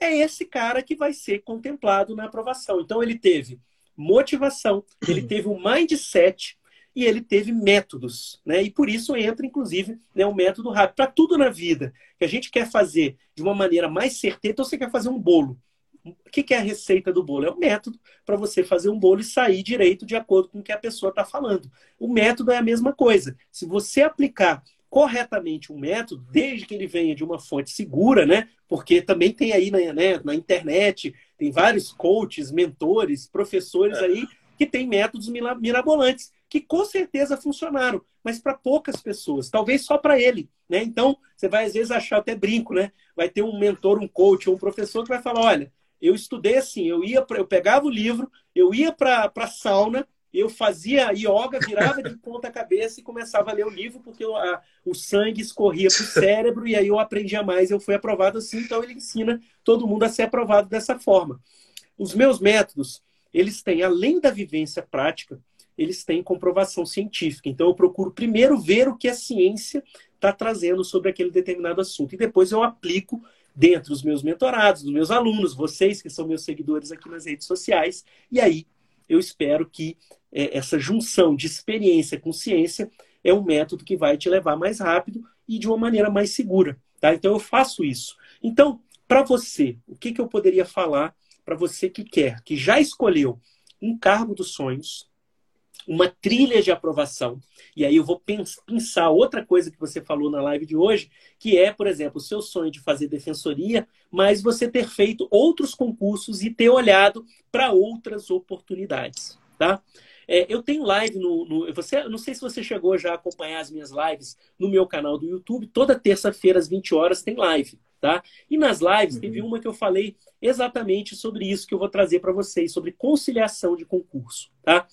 Speaker 1: é esse cara que vai ser contemplado na aprovação. Então ele teve motivação, ele teve um mindset e ele teve métodos, né? E por isso entra, inclusive, né, o método rápido. Para tudo na vida que a gente quer fazer de uma maneira mais certeira, então você quer fazer um bolo. O que é a receita do bolo? É o método para você fazer um bolo e sair direito de acordo com o que a pessoa está falando. O método é a mesma coisa. Se você aplicar corretamente um método, desde que ele venha de uma fonte segura, né? Porque também tem aí na, né, na internet, tem vários coaches, mentores, professores é. aí que têm métodos mirabolantes que com certeza funcionaram, mas para poucas pessoas, talvez só para ele, né? Então, você vai às vezes achar até brinco, né? Vai ter um mentor, um coach ou um professor que vai falar, olha, eu estudei assim, eu ia pra, eu pegava o livro, eu ia para a sauna, eu fazia yoga, virava de ponta cabeça e começava a ler o livro, porque a, o sangue escorria para o cérebro e aí eu aprendia mais, eu fui aprovado assim, então ele ensina todo mundo a ser aprovado dessa forma. Os meus métodos, eles têm, além da vivência prática, eles têm comprovação científica. Então, eu procuro primeiro ver o que a ciência está trazendo sobre aquele determinado assunto. E depois eu aplico dentro dos meus mentorados, dos meus alunos, vocês que são meus seguidores aqui nas redes sociais. E aí, eu espero que é, essa junção de experiência com ciência é um método que vai te levar mais rápido e de uma maneira mais segura. Tá? Então, eu faço isso. Então, para você, o que, que eu poderia falar para você que quer, que já escolheu um cargo dos sonhos, uma trilha de aprovação. E aí eu vou pensar outra coisa que você falou na live de hoje, que é, por exemplo, o seu sonho de fazer defensoria, mas você ter feito outros concursos e ter olhado para outras oportunidades, tá? É, eu tenho live no, no, você, não sei se você chegou já a acompanhar as minhas lives no meu canal do YouTube. Toda terça-feira às 20 horas tem live, tá? E nas lives uhum. teve uma que eu falei exatamente sobre isso que eu vou trazer para vocês, sobre conciliação de concurso, tá?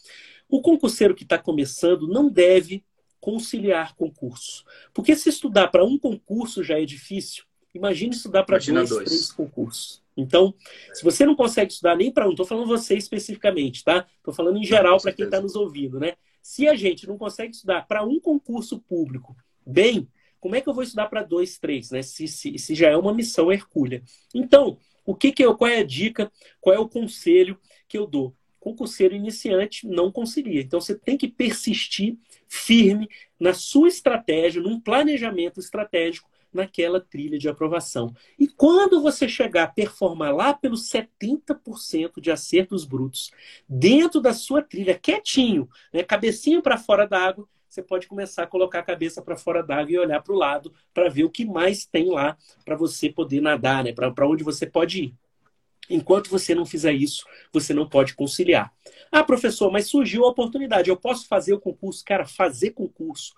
Speaker 1: O concurseiro que está começando não deve conciliar concurso. Porque se estudar para um concurso já é difícil, imagine estudar para dois, dois, três concursos. Então, se você não consegue estudar nem para um, estou falando você especificamente, tá? Estou falando em geral para quem está nos ouvindo, né? Se a gente não consegue estudar para um concurso público bem, como é que eu vou estudar para dois, três, né? Se, se, se já é uma missão hercúlea. Então, o que, que eu, qual é a dica, qual é o conselho que eu dou? Concurseiro iniciante não concilia. Então você tem que persistir firme na sua estratégia, num planejamento estratégico naquela trilha de aprovação. E quando você chegar a performar lá pelos 70% de acertos brutos, dentro da sua trilha, quietinho, né, cabecinho para fora d'água, você pode começar a colocar a cabeça para fora d'água e olhar para o lado para ver o que mais tem lá para você poder nadar, né, para onde você pode ir. Enquanto você não fizer isso, você não pode conciliar. Ah, professor, mas surgiu a oportunidade. Eu posso fazer o concurso? Cara, fazer concurso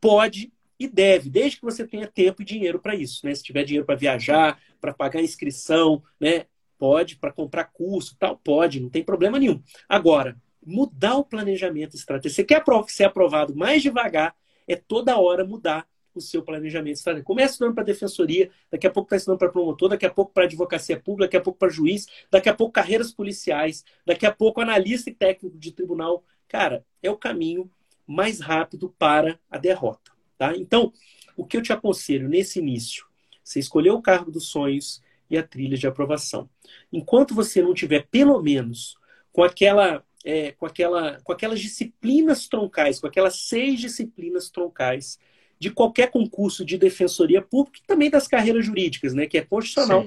Speaker 1: pode e deve, desde que você tenha tempo e dinheiro para isso. Né? Se tiver dinheiro para viajar, para pagar inscrição, né? pode, para comprar curso, tal, pode, não tem problema nenhum. Agora, mudar o planejamento estratégico. Você quer ser aprovado mais devagar, é toda hora mudar o seu planejamento estratégico. Começa estudando para defensoria, daqui a pouco está estudando para promotor, daqui a pouco para advocacia pública, daqui a pouco para juiz, daqui a pouco carreiras policiais, daqui a pouco analista e técnico de tribunal. Cara, é o caminho mais rápido para a derrota. Tá? Então, o que eu te aconselho nesse início? Você escolher o cargo dos sonhos e a trilha de aprovação. Enquanto você não tiver, pelo menos, com aquela é, com, aquela, com aquelas disciplinas troncais, com aquelas seis disciplinas troncais de qualquer concurso de defensoria pública e também das carreiras jurídicas, né, que é constitucional,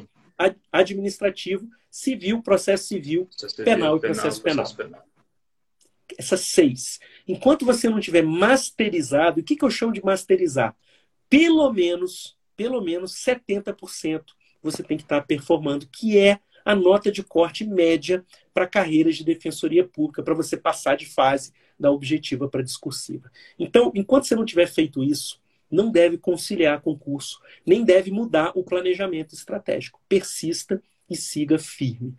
Speaker 1: administrativo, civil, processo civil, civil penal, e processo, processo penal. penal. Essas seis. Enquanto você não tiver masterizado, o que, que eu chamo de masterizar? Pelo menos, pelo menos 70% você tem que estar performando, que é a nota de corte média para carreiras de defensoria pública, para você passar de fase da objetiva para discursiva. Então, enquanto você não tiver feito isso, não deve conciliar concurso, nem deve mudar o planejamento estratégico. Persista e siga firme.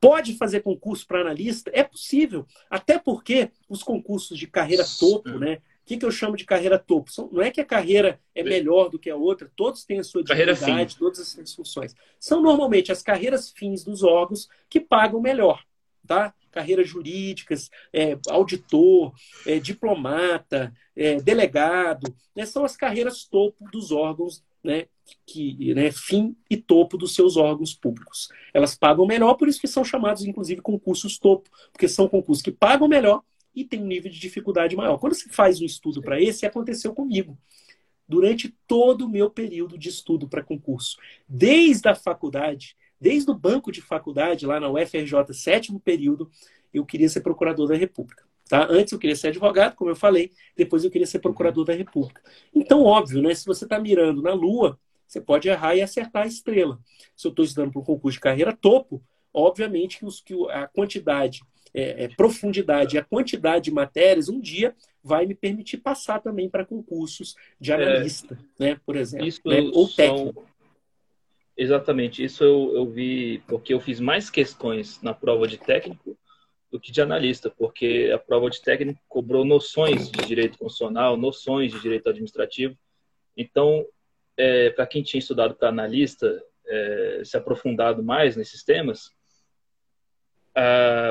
Speaker 1: Pode fazer concurso para analista? É possível, até porque os concursos de carreira topo, né? O que, que eu chamo de carreira topo? Não é que a carreira é melhor do que a outra, todos têm a sua dignidade, todas as suas funções. São normalmente as carreiras fins dos órgãos que pagam melhor, tá? Carreiras jurídicas, é, auditor, é, diplomata, é, delegado, né? são as carreiras topo dos órgãos né, que, né, fim e topo dos seus órgãos públicos. Elas pagam melhor, por isso que são chamados, inclusive, concursos topo, porque são concursos que pagam melhor e têm um nível de dificuldade maior. Quando você faz um estudo para esse, aconteceu comigo. Durante todo o meu período de estudo para concurso, desde a faculdade, desde o banco de faculdade, lá na UFRJ, sétimo período, eu queria ser procurador da República. Tá? Antes eu queria ser advogado, como eu falei, depois eu queria ser procurador da República. Então, óbvio, né, se você está mirando na Lua, você pode errar e acertar a estrela. Se eu estou estudando para um concurso de carreira topo, obviamente que, os, que a quantidade, é, é, profundidade e a quantidade de matérias, um dia vai me permitir passar também para concursos de é, analista, é, né, por exemplo, né, ou técnico.
Speaker 3: Exatamente, isso eu, eu vi porque eu fiz mais questões na prova de técnico do que de analista, porque a prova de técnico cobrou noções de direito constitucional, noções de direito administrativo. Então, é, para quem tinha estudado para analista, é, se aprofundado mais nesses temas,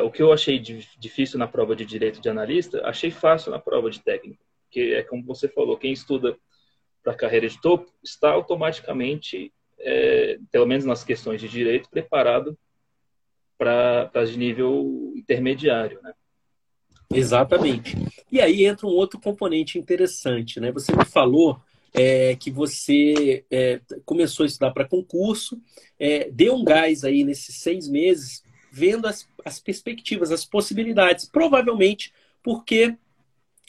Speaker 3: o que eu achei difícil na prova de direito de analista, achei fácil na prova de técnico, que é como você falou, quem estuda para carreira de topo está automaticamente, é, pelo menos nas questões de direito, preparado para de nível intermediário, né?
Speaker 1: Exatamente. E aí entra um outro componente interessante, né? Você me falou é, que você é, começou a estudar para concurso, é, deu um gás aí nesses seis meses, vendo as, as perspectivas, as possibilidades, provavelmente porque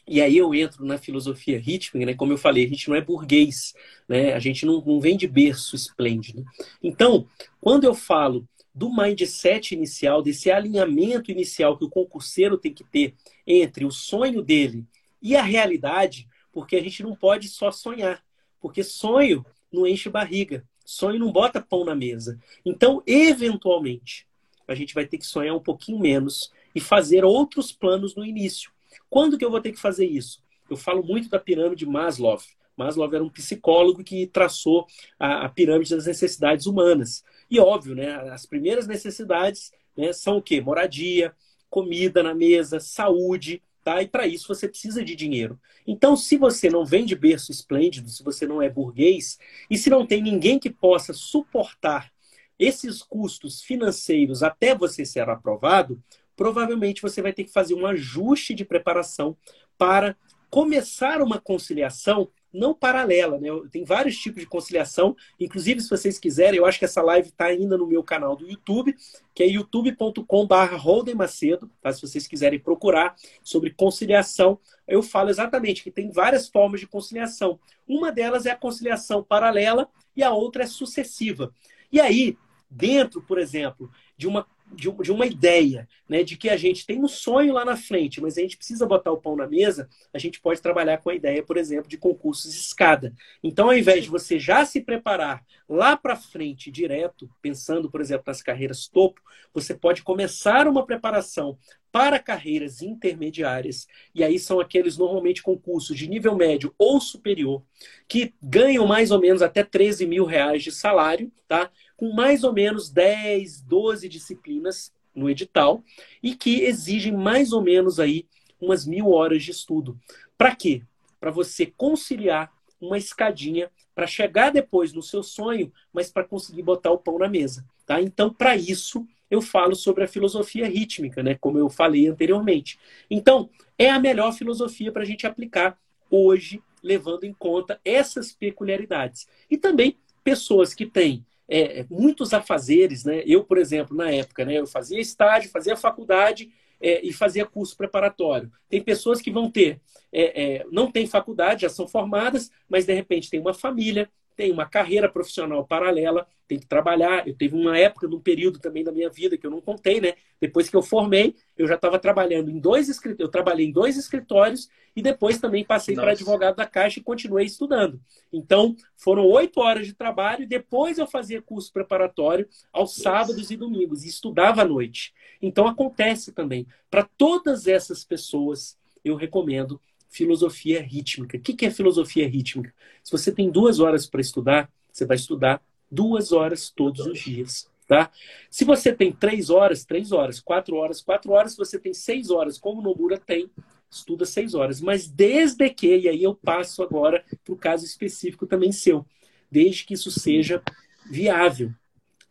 Speaker 1: e aí eu entro na filosofia Hitchman, né? Como eu falei, a gente não é burguês, né? A gente não, não vem de berço esplêndido. Então, quando eu falo do mindset inicial, desse alinhamento inicial que o concurseiro tem que ter entre o sonho dele e a realidade, porque a gente não pode só sonhar, porque sonho não enche barriga, sonho não bota pão na mesa. Então, eventualmente, a gente vai ter que sonhar um pouquinho menos e fazer outros planos no início. Quando que eu vou ter que fazer isso? Eu falo muito da pirâmide Maslow. Maslow era um psicólogo que traçou a, a pirâmide das necessidades humanas. E óbvio, né, as primeiras necessidades né, são o quê? Moradia, comida na mesa, saúde, tá? E para isso você precisa de dinheiro. Então, se você não vem de berço esplêndido, se você não é burguês, e se não tem ninguém que possa suportar esses custos financeiros até você ser aprovado, provavelmente você vai ter que fazer um ajuste de preparação para começar uma conciliação não paralela, né? Tem vários tipos de conciliação, inclusive se vocês quiserem, eu acho que essa live está ainda no meu canal do YouTube, que é youtube.com/barra Macedo, tá? Se vocês quiserem procurar sobre conciliação, eu falo exatamente que tem várias formas de conciliação. Uma delas é a conciliação paralela e a outra é sucessiva. E aí, dentro, por exemplo, de uma de, de uma ideia, né, de que a gente tem um sonho lá na frente, mas a gente precisa botar o pão na mesa, a gente pode trabalhar com a ideia, por exemplo, de concursos escada. Então, ao invés de você já se preparar lá para frente direto, pensando, por exemplo, nas carreiras topo, você pode começar uma preparação para carreiras intermediárias, e aí são aqueles normalmente concursos de nível médio ou superior, que ganham mais ou menos até 13 mil reais de salário, tá? Com mais ou menos 10, 12 disciplinas no edital e que exigem mais ou menos aí umas mil horas de estudo. Para quê? Para você conciliar uma escadinha para chegar depois no seu sonho, mas para conseguir botar o pão na mesa. Tá? Então, para isso, eu falo sobre a filosofia rítmica, né? como eu falei anteriormente. Então, é a melhor filosofia para a gente aplicar hoje, levando em conta essas peculiaridades. E também pessoas que têm é, é, muitos afazeres, né? Eu, por exemplo, na época, né, eu fazia estágio, fazia faculdade é, e fazia curso preparatório. Tem pessoas que vão ter, é, é não têm faculdade, já são formadas, mas de repente tem uma família, tem uma carreira profissional paralela, tem que trabalhar. Eu teve uma época, num período também da minha vida que eu não contei, né? Depois que eu formei, eu já estava trabalhando em dois escritórios, eu trabalhei em dois escritórios e depois também passei para advogado da Caixa e continuei estudando. Então, foram oito horas de trabalho e depois eu fazia curso preparatório aos sábados e domingos e estudava à noite. Então, acontece também. Para todas essas pessoas, eu recomendo filosofia rítmica. O que é filosofia rítmica? Se você tem duas horas para estudar, você vai estudar duas horas todos os dias. Tá? Se você tem três horas, três horas, quatro horas, quatro horas, se você tem seis horas, como o Nomura tem, estuda seis horas. Mas desde que, e aí eu passo agora para o caso específico também seu, desde que isso seja viável.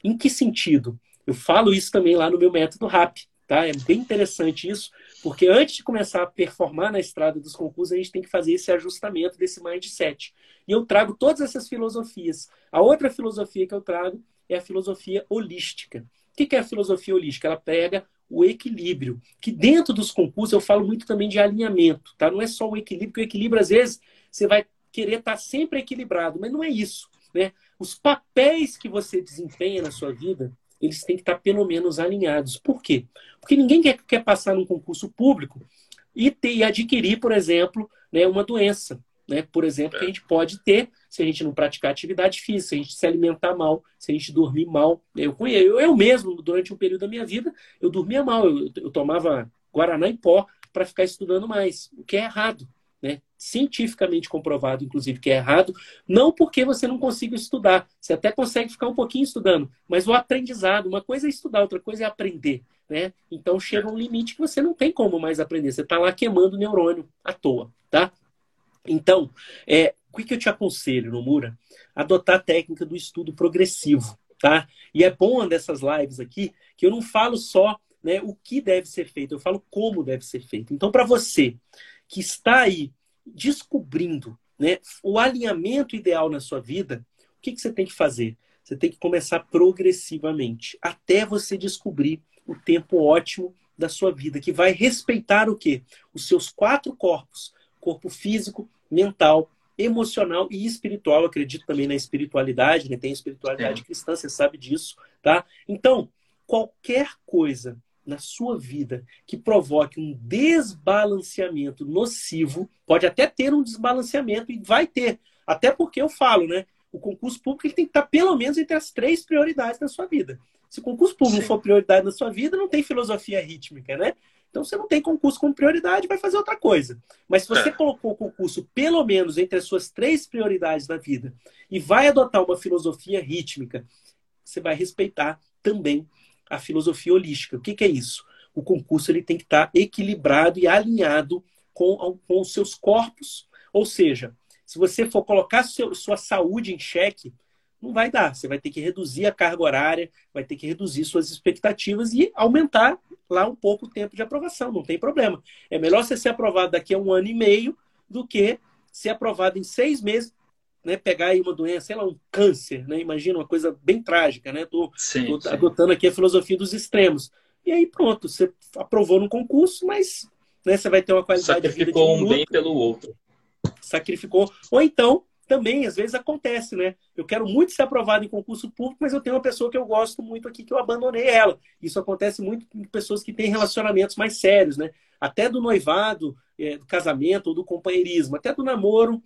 Speaker 1: Em que sentido? Eu falo isso também lá no meu método RAP. Tá? É bem interessante isso, porque antes de começar a performar na estrada dos concursos, a gente tem que fazer esse ajustamento desse mindset. E eu trago todas essas filosofias. A outra filosofia que eu trago é a filosofia holística. O que é a filosofia holística? Ela pega o equilíbrio, que dentro dos concursos eu falo muito também de alinhamento, tá? Não é só o equilíbrio, porque o equilíbrio às vezes você vai querer estar sempre equilibrado, mas não é isso, né? Os papéis que você desempenha na sua vida, eles têm que estar pelo menos alinhados. Por quê? Porque ninguém quer, quer passar num concurso público e, ter, e adquirir, por exemplo, né, uma doença. Né? Por exemplo, que a gente pode ter se a gente não praticar atividade física, se a gente se alimentar mal, se a gente dormir mal. Eu, eu, eu mesmo, durante um período da minha vida, eu dormia mal. Eu, eu tomava Guaraná em pó para ficar estudando mais, o que é errado? Cientificamente comprovado, inclusive, que é errado, não porque você não consiga estudar, você até consegue ficar um pouquinho estudando, mas o aprendizado, uma coisa é estudar, outra coisa é aprender. Né? Então chega um limite que você não tem como mais aprender, você está lá queimando o neurônio à toa. Tá? Então, é, o que eu te aconselho, Nomura? Adotar a técnica do estudo progressivo. Tá? E é bom dessas lives aqui que eu não falo só né, o que deve ser feito, eu falo como deve ser feito. Então, para você que está aí descobrindo né, o alinhamento ideal na sua vida, o que, que você tem que fazer? Você tem que começar progressivamente, até você descobrir o tempo ótimo da sua vida, que vai respeitar o quê? Os seus quatro corpos: corpo físico, mental, emocional e espiritual. Eu acredito também na espiritualidade, né? Tem espiritualidade é. cristã, você sabe disso, tá? Então, qualquer coisa na sua vida que provoque um desbalanceamento nocivo, pode até ter um desbalanceamento e vai ter. Até porque eu falo, né? O concurso público ele tem que estar pelo menos entre as três prioridades da sua vida. Se o concurso público Sim. for prioridade na sua vida, não tem filosofia rítmica, né? Então você não tem concurso como prioridade, vai fazer outra coisa. Mas se você é. colocou o concurso pelo menos entre as suas três prioridades da vida e vai adotar uma filosofia rítmica, você vai respeitar também a filosofia holística. O que, que é isso? o concurso ele tem que estar equilibrado e alinhado com, com os seus corpos. Ou seja, se você for colocar seu, sua saúde em xeque, não vai dar. Você vai ter que reduzir a carga horária, vai ter que reduzir suas expectativas e aumentar lá um pouco o tempo de aprovação. Não tem problema. É melhor você ser aprovado daqui a um ano e meio do que ser aprovado em seis meses, né? Pegar aí uma doença, sei lá, um câncer, né? Imagina uma coisa bem trágica, né? Tô, sim, tô sim. adotando aqui a filosofia dos extremos. E aí pronto, você aprovou no concurso, mas né, você vai ter uma qualidade
Speaker 3: Sacrificou de vida Sacrificou um bem pelo outro.
Speaker 1: Sacrificou. Ou então também às vezes acontece, né? Eu quero muito ser aprovado em concurso público, mas eu tenho uma pessoa que eu gosto muito aqui que eu abandonei ela. Isso acontece muito com pessoas que têm relacionamentos mais sérios, né? Até do noivado, é, do casamento ou do companheirismo, até do namoro,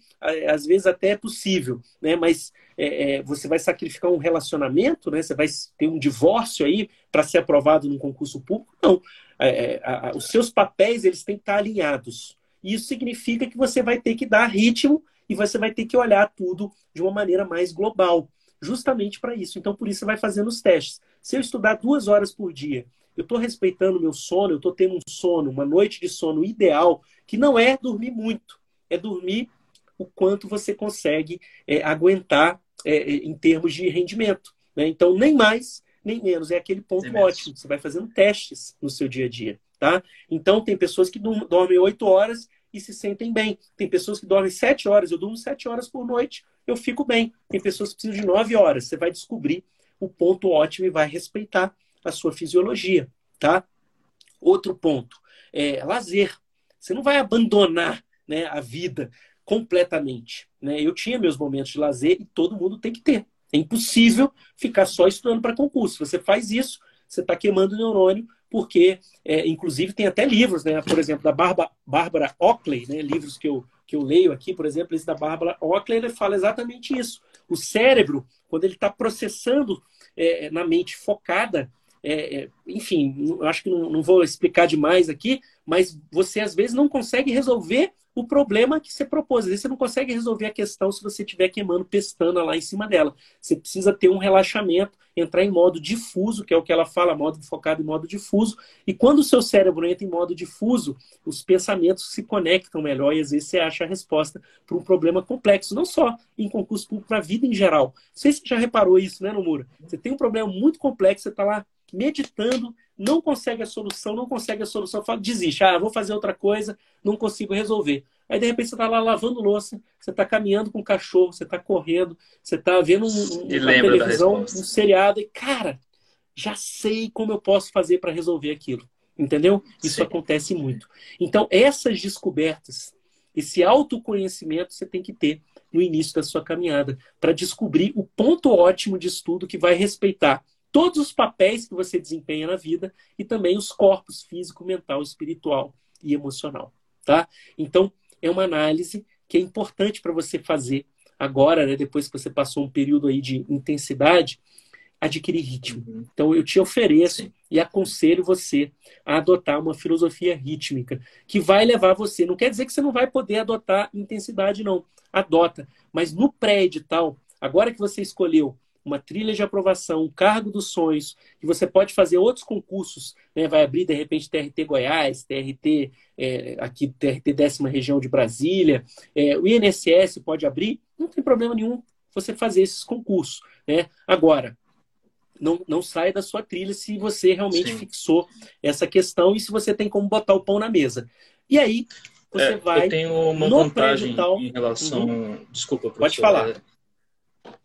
Speaker 1: às vezes até é possível, né? Mas é, é, você vai sacrificar um relacionamento, né? Você vai ter um divórcio aí para ser aprovado num concurso público? Não. É, é, a, os seus papéis eles têm que estar alinhados. Isso significa que você vai ter que dar ritmo e você vai ter que olhar tudo de uma maneira mais global, justamente para isso. Então, por isso, você vai fazendo os testes. Se eu estudar duas horas por dia, eu estou respeitando meu sono, eu estou tendo um sono, uma noite de sono ideal, que não é dormir muito, é dormir o quanto você consegue é, aguentar é, é em termos de rendimento. Né? Então, nem mais, nem menos. É aquele ponto ótimo. Você vai fazendo testes no seu dia a dia. Tá? Então, tem pessoas que dormem oito horas e se sentem bem. Tem pessoas que dormem sete horas, eu durmo sete horas por noite, eu fico bem. Tem pessoas que precisam de nove horas. Você vai descobrir o ponto ótimo e vai respeitar a sua fisiologia, tá? Outro ponto é lazer. Você não vai abandonar né, a vida completamente. Né? Eu tinha meus momentos de lazer e todo mundo tem que ter. É impossível ficar só estudando para concurso. Você faz isso, você está queimando o neurônio porque, é, inclusive, tem até livros, né? Por exemplo, da Bárbara, Oakley, né? livros que eu, que eu leio aqui, por exemplo, esse da Bárbara Oakley, ele fala exatamente isso. O cérebro, quando ele está processando é, na mente focada, é, é enfim, acho que não, não vou explicar demais aqui, mas você às vezes não consegue resolver o problema que você propôs. Às vezes você não consegue resolver a questão se você estiver queimando pestana lá em cima dela. Você precisa ter um relaxamento, entrar em modo difuso, que é o que ela fala, modo focado em modo difuso. E quando o seu cérebro entra em modo difuso, os pensamentos se conectam melhor e às vezes você acha a resposta para um problema complexo, não só em concurso público, para a vida em geral. Não sei se você já reparou isso, né, Nomura? Você tem um problema muito complexo, você está lá meditando, não consegue a solução, não consegue a solução, fala, desiste, ah, vou fazer outra coisa, não consigo resolver. Aí, de repente, você está lá lavando louça, você está caminhando com o cachorro, você está correndo, você está vendo um, uma televisão, um seriado, e, cara, já sei como eu posso fazer para resolver aquilo. Entendeu? Isso Sim. acontece muito. Então, essas descobertas, esse autoconhecimento você tem que ter no início da sua caminhada, para descobrir o ponto ótimo de estudo que vai respeitar todos os papéis que você desempenha na vida e também os corpos físico, mental, espiritual e emocional, tá? Então, é uma análise que é importante para você fazer agora, né, depois que você passou um período aí de intensidade, adquirir ritmo. Uhum. Então, eu te ofereço Sim. e aconselho você a adotar uma filosofia rítmica que vai levar você. Não quer dizer que você não vai poder adotar intensidade, não. Adota. Mas no pré-edital, agora que você escolheu uma trilha de aprovação, um cargo dos sonhos, que você pode fazer outros concursos, né? vai abrir de repente TRT Goiás, TRT é, aqui TRT décima região de Brasília, é, o INSS pode abrir, não tem problema nenhum você fazer esses concursos, né? Agora, não, não saia da sua trilha se você realmente Sim. fixou essa questão e se você tem como botar o pão na mesa. E aí você é, vai.
Speaker 3: Eu tenho uma vantagem em relação. Uhum. Desculpa, professor.
Speaker 1: Pode falar.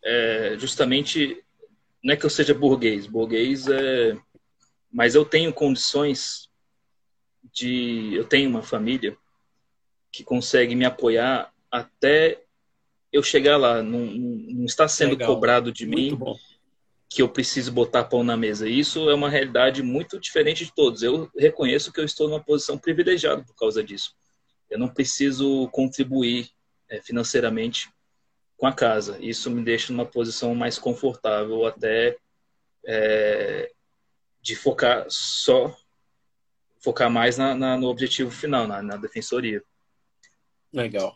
Speaker 3: É, justamente não é que eu seja burguês, burguês é, mas eu tenho condições de, eu tenho uma família que consegue me apoiar até eu chegar lá, não, não está sendo Legal. cobrado de muito mim bom. que eu preciso botar pão na mesa. Isso é uma realidade muito diferente de todos. Eu reconheço que eu estou numa posição privilegiada por causa disso. Eu não preciso contribuir é, financeiramente com a casa. Isso me deixa numa posição mais confortável até é, de focar só focar mais na, na, no objetivo final, na, na, defensoria.
Speaker 1: Legal.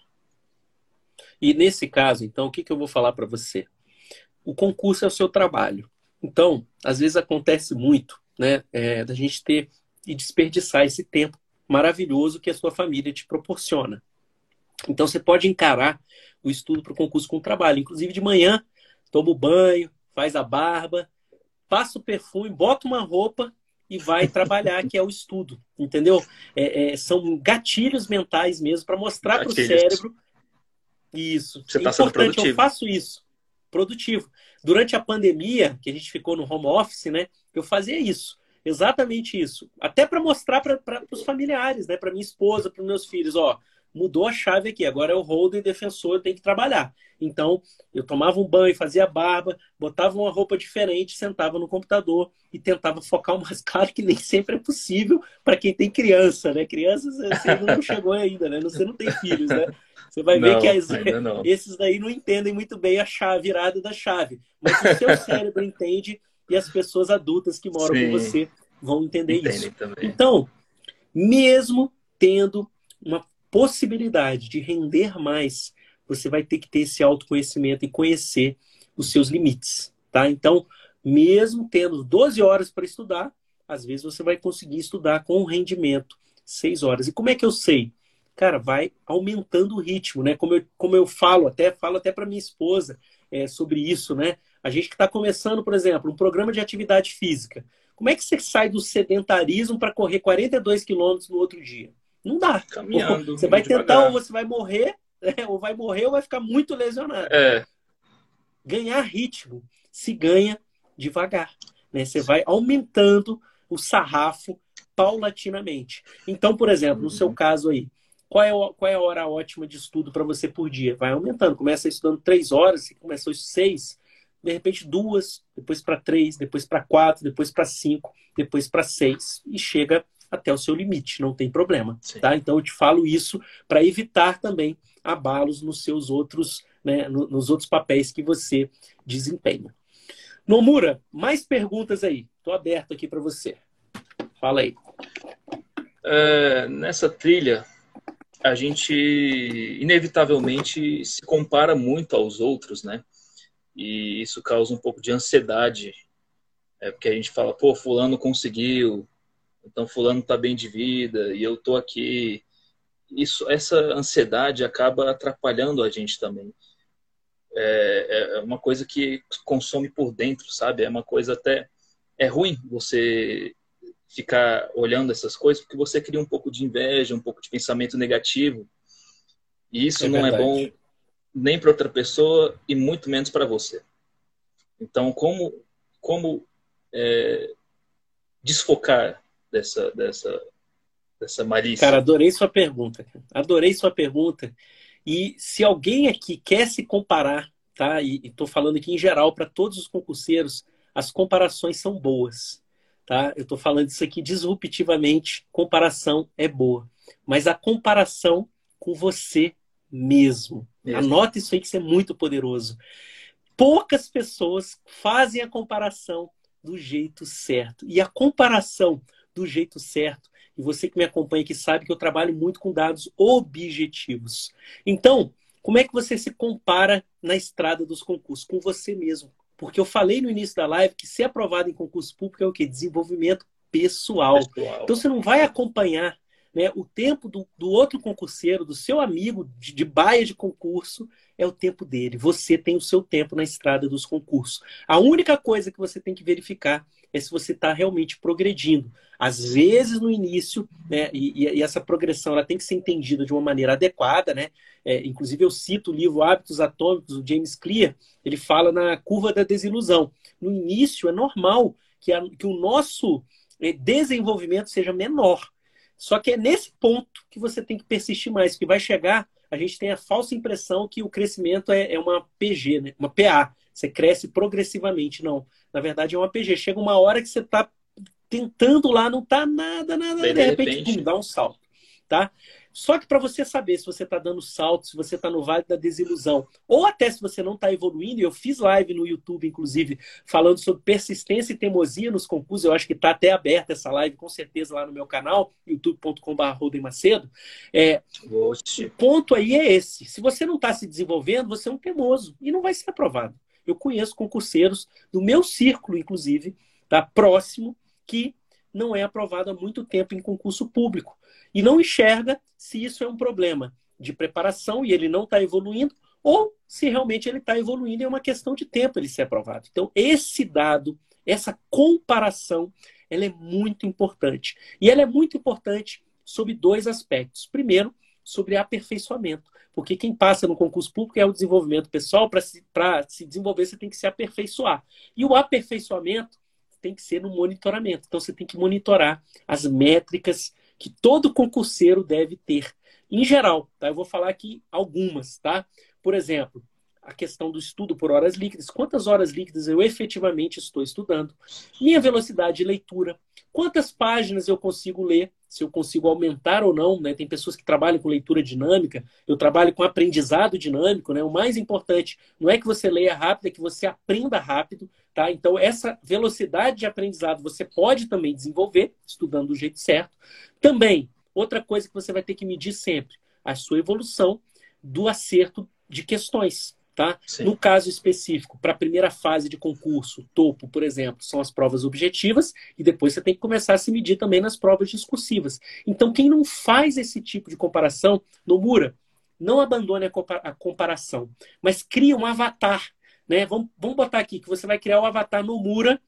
Speaker 1: E nesse caso, então, o que, que eu vou falar para você? O concurso é o seu trabalho. Então, às vezes acontece muito, né, é, da gente ter e desperdiçar esse tempo maravilhoso que a sua família te proporciona. Então você pode encarar o estudo para o concurso com o trabalho. Inclusive de manhã, toma o banho, faz a barba, passa o perfume, bota uma roupa e vai [laughs] trabalhar, que é o estudo, entendeu? É, é, são gatilhos mentais mesmo para mostrar para o cérebro isso.
Speaker 3: Você está sendo produtivo.
Speaker 1: Eu faço isso, produtivo. Durante a pandemia, que a gente ficou no home office, né? Eu fazia isso, exatamente isso, até para mostrar para os familiares, né? Para minha esposa, para meus filhos, ó, mudou a chave aqui. Agora é o holder defensor, tem que trabalhar. Então, eu tomava um banho, fazia barba, botava uma roupa diferente, sentava no computador e tentava focar o mais [laughs] claro que nem sempre é possível para quem tem criança, né? Crianças, você não chegou ainda, né? Você não tem filhos, né? Você vai não, ver que as, [laughs] esses daí não entendem muito bem a chave, virada da chave. Mas o seu [laughs] cérebro entende e as pessoas adultas que moram Sim. com você vão entender Entendem isso. Também. Então, mesmo tendo uma possibilidade de render mais, você vai ter que ter esse autoconhecimento e conhecer os seus limites, tá? Então, mesmo tendo 12 horas para estudar, às vezes você vai conseguir estudar com rendimento 6 horas. E como é que eu sei? Cara, vai aumentando o ritmo, né? Como eu, como eu falo, até falo até para minha esposa é, sobre isso, né? A gente que está começando, por exemplo, um programa de atividade física. Como é que você sai do sedentarismo para correr 42 quilômetros no outro dia? Não dá. Caminhando. Você vai tentar devagar. ou você vai morrer, né? ou vai morrer ou vai ficar muito lesionado.
Speaker 3: É.
Speaker 1: Ganhar ritmo se ganha devagar. Né? Você vai aumentando o sarrafo paulatinamente. Então, por exemplo, no seu uhum. caso aí, qual é, qual é a hora ótima de estudo para você por dia? Vai aumentando. Começa estudando três horas, você começou seis, de repente duas, depois para três, depois para quatro, depois para cinco, depois para seis e chega até o seu limite, não tem problema. Tá? Então eu te falo isso para evitar também abalos nos seus outros, né, nos outros papéis que você desempenha. Nomura, mais perguntas aí. Estou aberto aqui para você. Fala aí.
Speaker 3: É, nessa trilha, a gente inevitavelmente se compara muito aos outros, né? E isso causa um pouco de ansiedade. É porque a gente fala, pô, fulano conseguiu, então fulano está bem de vida e eu estou aqui. Isso, essa ansiedade acaba atrapalhando a gente também. É, é uma coisa que consome por dentro, sabe? É uma coisa até é ruim você ficar olhando essas coisas porque você cria um pouco de inveja, um pouco de pensamento negativo. E isso é não é verdade. é bom nem para outra pessoa e muito menos para você. Então, como como é, desfocar dessa, dessa, dessa malícia?
Speaker 1: Cara, adorei sua pergunta. Adorei sua pergunta. E se alguém aqui quer se comparar, tá? E estou falando aqui em geral para todos os concurseiros, as comparações são boas, tá? Eu estou falando isso aqui disruptivamente. Comparação é boa, mas a comparação com você mesmo. mesmo. Anota isso aí que isso é muito poderoso. Poucas pessoas fazem a comparação do jeito certo. E a comparação do jeito certo. E você que me acompanha aqui sabe que eu trabalho muito com dados objetivos. Então, como é que você se compara na estrada dos concursos? Com você mesmo. Porque eu falei no início da live que ser aprovado em concurso público é o quê? Desenvolvimento pessoal. pessoal. Então você não vai acompanhar né, o tempo do, do outro concurseiro, do seu amigo de, de baia de concurso, é o tempo dele. Você tem o seu tempo na estrada dos concursos. A única coisa que você tem que verificar é se você está realmente progredindo. Às vezes, no início, né, e, e, essa progressão ela tem que ser entendida de uma maneira adequada, né? É, inclusive, eu cito o livro Hábitos Atômicos, do James Clear, ele fala na curva da desilusão. No início, é normal que, a, que o nosso é, desenvolvimento seja menor. Só que é nesse ponto que você tem que persistir mais, porque vai chegar, a gente tem a falsa impressão que o crescimento é, é uma PG, né? uma PA. Você cresce progressivamente. Não. Na verdade, é uma PG. Chega uma hora que você está tentando lá, não está nada, nada, de, de repente, repente. Pum, dá um salto. Tá? Só que para você saber se você está dando salto, se você está no vale da desilusão, ou até se você não está evoluindo, eu fiz live no YouTube, inclusive, falando sobre persistência e teimosia nos concursos, eu acho que está até aberta essa live, com certeza, lá no meu canal, youtube.com.br Macedo. É, o ponto aí é esse. Se você não está se desenvolvendo, você é um teimoso e não vai ser aprovado. Eu conheço concurseiros do meu círculo, inclusive, tá, próximo, que não é aprovado há muito tempo em concurso público e não enxerga se isso é um problema de preparação e ele não está evoluindo ou se realmente ele está evoluindo é uma questão de tempo ele ser aprovado. Então, esse dado, essa comparação, ela é muito importante. E ela é muito importante sobre dois aspectos. Primeiro, sobre aperfeiçoamento. Porque quem passa no concurso público é o desenvolvimento pessoal. Para se, se desenvolver, você tem que se aperfeiçoar. E o aperfeiçoamento tem que ser no monitoramento. Então, você tem que monitorar as métricas que todo concurseiro deve ter. Em geral, tá? Eu vou falar aqui algumas, tá? Por exemplo, a questão do estudo por horas líquidas. Quantas horas líquidas eu efetivamente estou estudando? Minha velocidade de leitura. Quantas páginas eu consigo ler? Se eu consigo aumentar ou não, né? Tem pessoas que trabalham com leitura dinâmica, eu trabalho com aprendizado dinâmico, né? O mais importante não é que você leia rápido, é que você aprenda rápido, tá? Então, essa velocidade de aprendizado você pode também desenvolver, estudando do jeito certo. Também, outra coisa que você vai ter que medir sempre, a sua evolução do acerto de questões. Tá? No caso específico, para a primeira fase de concurso, topo, por exemplo, são as provas objetivas, e depois você tem que começar a se medir também nas provas discursivas. Então, quem não faz esse tipo de comparação, Nomura, não abandone a comparação, mas cria um avatar. Né? Vamos, vamos botar aqui que você vai criar o avatar Nomura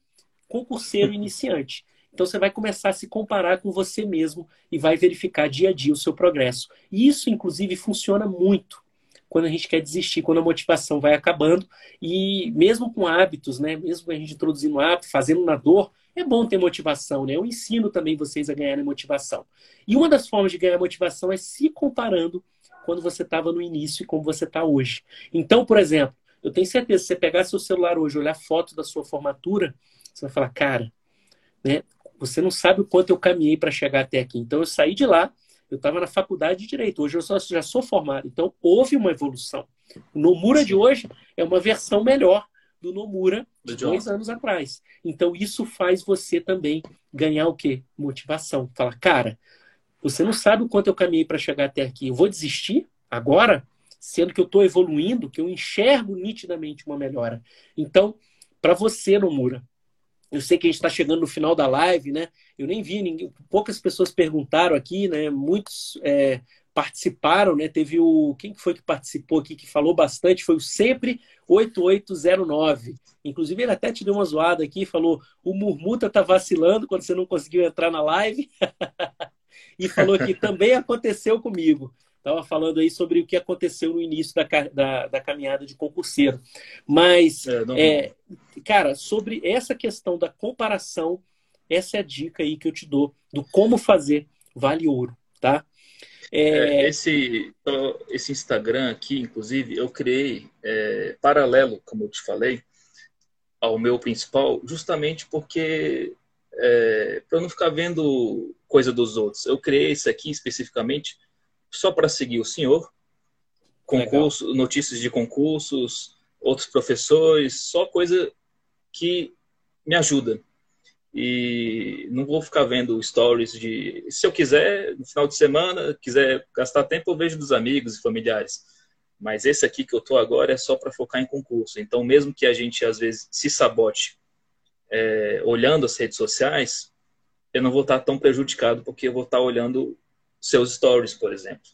Speaker 1: concurseiro iniciante. Então você vai começar a se comparar com você mesmo e vai verificar dia a dia o seu progresso. E isso, inclusive, funciona muito quando a gente quer desistir, quando a motivação vai acabando. E mesmo com hábitos, né? Mesmo a gente introduzindo hábito, fazendo na dor, é bom ter motivação, né? Eu ensino também vocês a ganharem motivação. E uma das formas de ganhar motivação é se comparando quando você estava no início e como você está hoje. Então, por exemplo, eu tenho certeza, se você pegar seu celular hoje, olhar foto da sua formatura, você vai falar, cara, né? Você não sabe o quanto eu caminhei para chegar até aqui. Então eu saí de lá eu estava na faculdade de Direito, hoje eu só, já sou formado. Então, houve uma evolução. O Nomura Sim. de hoje é uma versão melhor do Nomura de dois anos atrás. Então, isso faz você também ganhar o quê? Motivação. Fala, cara, você não sabe o quanto eu caminhei para chegar até aqui. Eu vou desistir agora, sendo que eu estou evoluindo, que eu enxergo nitidamente uma melhora. Então, para você, Nomura, eu sei que a gente está chegando no final da live, né? Eu nem vi ninguém, poucas pessoas perguntaram aqui, né? Muitos é, participaram, né? Teve o quem foi que participou aqui que falou bastante foi o sempre 8809. Inclusive ele até te deu uma zoada aqui, falou: "O Murmuta tá vacilando quando você não conseguiu entrar na live". [laughs] e falou que também aconteceu comigo. Estava falando aí sobre o que aconteceu no início da, da, da caminhada de concurseiro. Mas, é, é, cara, sobre essa questão da comparação, essa é a dica aí que eu te dou do como fazer vale ouro, tá?
Speaker 3: É... é esse, esse Instagram aqui, inclusive, eu criei é, paralelo, como eu te falei, ao meu principal, justamente porque é, para não ficar vendo coisa dos outros. Eu criei esse aqui especificamente só para seguir o senhor. Concurso, Legal. notícias de concursos, outros professores, só coisa que me ajuda. E não vou ficar vendo stories de. Se eu quiser, no final de semana, quiser gastar tempo, eu vejo dos amigos e familiares. Mas esse aqui que eu tô agora é só para focar em concurso. Então, mesmo que a gente às vezes se sabote é, olhando as redes sociais, eu não vou estar tão prejudicado porque eu vou estar olhando seus stories, por exemplo.